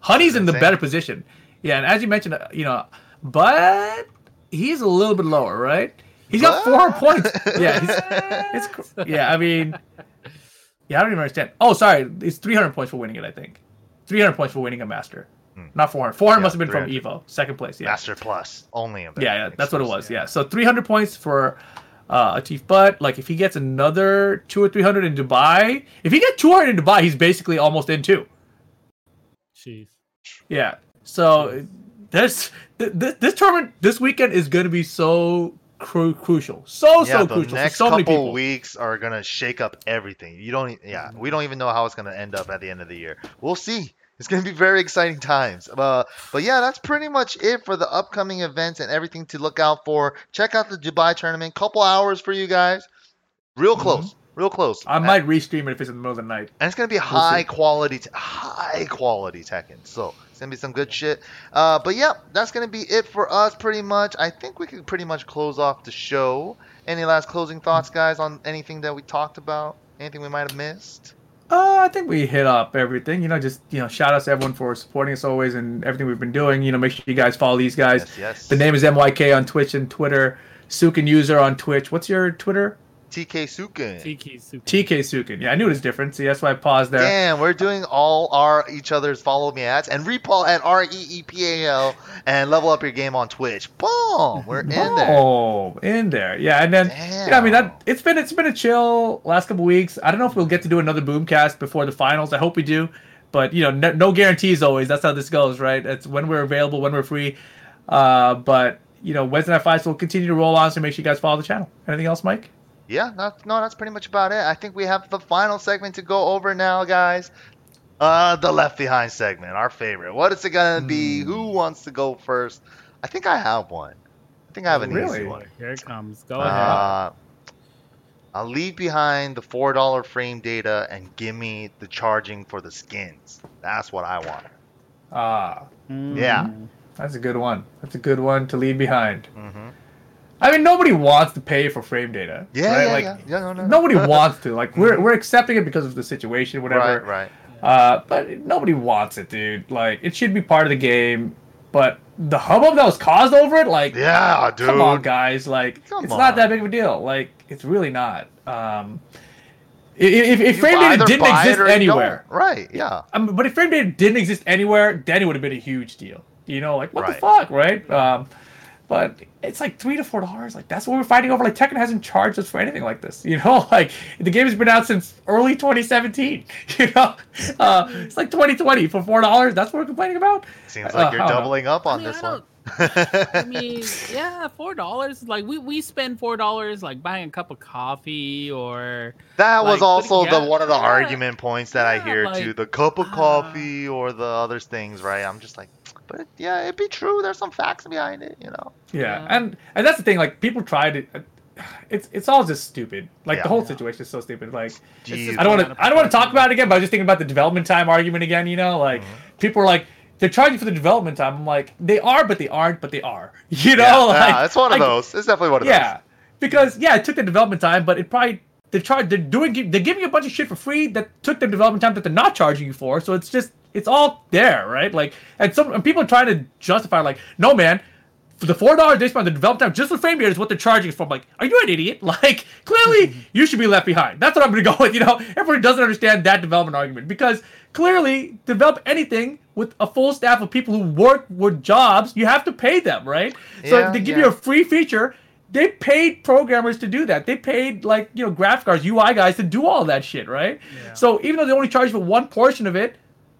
Honey's in the insane. better position. Yeah, and as you mentioned, uh, you know, but he's a little bit lower, right? He's got four points. Yeah, he's, it's yeah. I mean, yeah, I don't even understand. Oh, sorry, it's 300 points for winning it. I think 300 points for winning a master, Hmm. not 400. 400 Yeah, must have been from Evo, second place. Yeah, Master Plus only. event yeah, yeah. That's what it was. exclusive. Yeah, so 300 points for uh, Atif. But like, if he gets another two or 300 in Dubai, if he gets 200 in Dubai, he's basically almost in two. Jeez. Yeah. So this th- th- this tournament this weekend is going to be so cru- crucial, so yeah, so the crucial next so couple people. weeks are gonna shake up everything. You don't, yeah, we don't even know how it's gonna end up at the end of the year. We'll see. It's gonna be very exciting times. Uh, but yeah, that's pretty much it for the upcoming events and everything to look out for. Check out the Dubai tournament. Couple hours for you guys. Real Mm-hmm. close. Real close. I And- might restream it if it's in the middle of the night. and it's gonna be see. high quality, high quality Tekken. So gonna be some good shit. Uh, but yeah, that's gonna be it for us, pretty much. I think we could pretty much close off the show. Any last closing thoughts, guys, on anything that we talked about? Anything we might have missed? Uh, I think we hit up everything. You know, just you know, shout out to everyone for supporting us always and everything we've been doing. You know, make sure you guys follow these guys. Yes, yes. The name is MYK on Twitch and Twitter. Sukin user on Twitch. What's your Twitter? TK Sukin. Tiki super. TK Sukin. Yeah, I knew it was different. See, that's why I paused there. Damn, we're doing all our each other's follow me ads and Reepal at R E E P A L and level up your game on Twitch. Boom, we're in there. Oh, in there. Yeah, and then yeah, I mean that it's been it's been a chill last couple weeks. I don't know if we'll get to do another boomcast before the finals. I hope we do, but you know, no, no guarantees always. That's how this goes, right? It's when we're available, when we're free. Uh, but you know, Wednesday Night Fights will continue to roll on, so make sure you guys follow the channel. Anything else, Mike? Yeah, no, no, that's pretty much about it. I think we have the final segment to go over now, guys. Uh, the Left Behind segment, our favorite. What is it gonna be? Hmm. Who wants to go first? I think I have one. I think I have an Really? easy one. Here it comes. Go ahead. Uh, I'll leave behind the four dollar frame data and give me the charging for the skins. That's what I want. Ah, yeah. Mm. that's a good one. That's a good one to leave behind. hmm I mean, nobody wants to pay for frame data. Yeah, right? yeah, like, yeah. yeah no, no, no. Nobody wants to. Like, we're we're accepting it because of the situation, whatever. Right, right. Uh, but nobody wants it, dude. Like, it should be part of the game. But the hubbub that was caused over it, like, Yeah, dude. come on, guys. Like, Come it's not that big of a deal. Like, it's really not. Um, if, if frame data didn't exist anywhere, don't. Right, yeah. I mean, but if frame data didn't exist anywhere, then it would have been a huge deal. You know, like what the fuck, right? Um, but it's like three to four dollars. Like that's what we're fighting over. Like Tekken hasn't charged us for anything like this. You know, like the game has been out since early 2017. You know, uh, it's like 2020 for four dollars. That's what we're complaining about. Seems Uh, like you're I don't know. doubling up on I mean, this I one. I mean, yeah, four dollars. Like we we spend four dollars like buying a cup of coffee or That was also the gas- one of the yeah, argument points that I hear like, too. The cup of uh, coffee or the other things, right? I'm just like, but yeah, it'd be true. There's some facts behind it, you know. Yeah, Yeah. and and that's the thing. Like people try to. It's it's all just stupid. Like Yeah. the whole Yeah. situation is so stupid. Like Jeez. I don't want to. I don't want to talk about it again. But I was just thinking about the development time argument again. You know, like Mm-hmm. people are like they're charging for the development time. I'm like they are, but they aren't, but they are. You know, yeah, like yeah, it's one of I- those. It's definitely one of those. Yeah, because yeah, it took the development time, but it probably they're charge. They're doing. They're giving you a bunch of shit for free that took the development time that they're not charging you for. So it's just it's all there, right? Like, and some and people are trying to justify like, no man. For the four dollars they spent on the development time just for frame rate is what they're charging for. I'm like, are you an idiot? Like, clearly you should be left behind. That's what I'm gonna go with. You know, everybody doesn't understand that development argument because clearly develop anything with a full staff of people who work with jobs, you have to pay them, right? so Yeah, if they give yeah. you a free feature, they paid programmers to do that. They paid like you know graphic cards, UI guys to do all that shit, right? Yeah. So even though they only charge for one portion of it,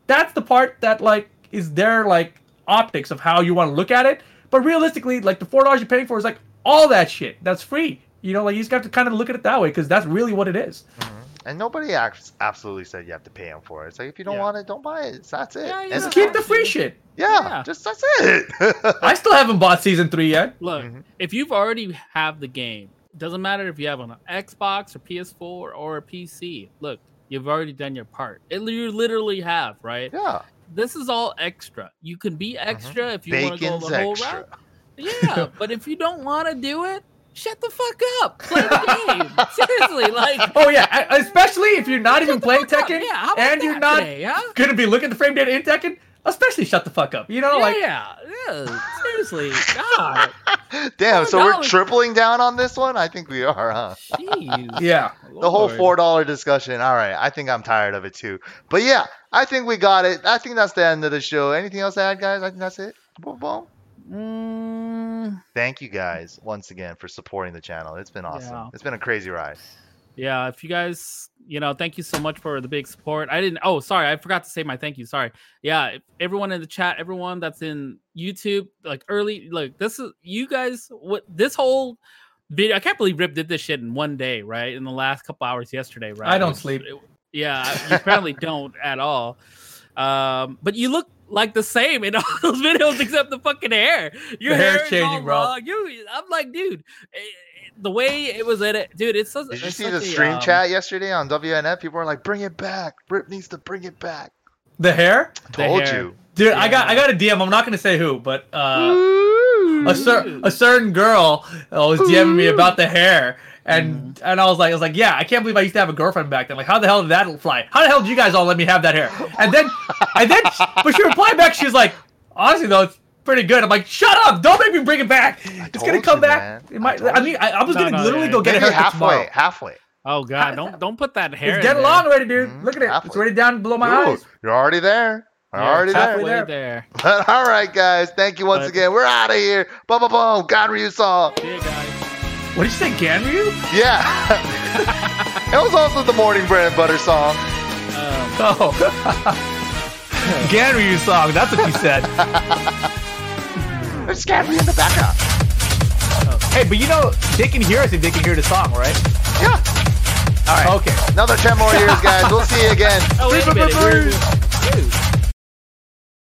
that's the part that like is their like optics of how you want to look at it. But realistically, like the four dollars you're paying for is like all that shit. That's free. You know, like you just have to kind of look at it that way because that's really what it is. And nobody acts absolutely said you have to pay them for it. It's like if you don't Yeah. want it, don't buy it. That's it. Yeah, Just keep the free shit. yeah, Yeah. just that's it. I still haven't bought season three yet. Look, Mhm. if you've already have the game, doesn't matter if you have on an Xbox or PS4 or a PC. Look, you've already done your part. It, you literally have, right? yeah, This is all extra. You can be mm-hmm. extra if you want to go the whole extra. route. Yeah, but if you don't want to do it, shut the fuck up. Play the game. Seriously, like. Oh yeah, especially if you're not even playing. Tekken Yeah, how and you're not today, huh? gonna be looking at the frame data in Tekken. Especially shut the fuck up. You know, Yeah, like yeah, yeah. Seriously, God, Damn, so we're tripling down on this one? I think we are, huh? jeez. yeah. The whole four dollar discussion. All right, I think I'm tired of it too. But yeah, I think we got it. I think that's the end of the show. Anything else to add, guys? I think that's it. Boom, boom. Mm, Thank you guys once again for supporting the channel. It's been awesome. Yeah. It's been a crazy ride. Yeah, if you guys, you know, thank you so much for the big support. I didn't. Oh, sorry, I forgot to say my thank you. Sorry. Yeah, everyone in the chat, everyone that's in YouTube, like early, like this is you guys. What this whole video? I can't believe Rip did this shit in one day, right? In the last couple hours yesterday, right? I don't It sleep. it- yeah, you apparently don't at all. Um, but you look like the same in all those videos except the fucking hair. Your The hair's hair is changing, bro. You, I'm like, dude, eh, the way it was in it, dude. It's such. Did you see such the a, stream um, chat yesterday on WNF? People were like, "Bring it back. Rip needs to bring it back." The hair, The Told hair. you. dude. I got I got a DM. I'm not gonna say who, but uh, a cer- a certain girl uh, was DMing me about the hair. And Mm-hmm. and I was like, I was like, yeah, I can't believe I used to have a girlfriend back then. Like, how the hell did that fly? How the hell did you guys all let me have that hair? And then, and then, but she replied back. She was like, honestly though, it's pretty good. I'm like, shut up! Don't make me bring it back. It's gonna come you, back. man. It might. I I mean, I, I was No, gonna no, literally yeah. go get a Maybe haircut halfway. tomorrow. Halfway. Oh god, don't don't put that hair. It's getting there. long already, dude. Mhm. Look at it. It's already down below my Ooh, eyes. you're already there. You're Yeah, already it's there. halfway halfway there. there. All right, guys. Thank you once But- again. We're out of here. Boom, boom, boom. Ganryu song. See you guys. What did you say, Ganryu? Yeah. it was also the morning bread and butter song. Um, Oh, Ganryu song. That's what you said. There's Gabby in the background. hey, but you know they can hear us if they can hear the song, right? Yeah. All right. Okay. Another 10 more years, guys. We'll see you again. oh wait a minute. We're- dude.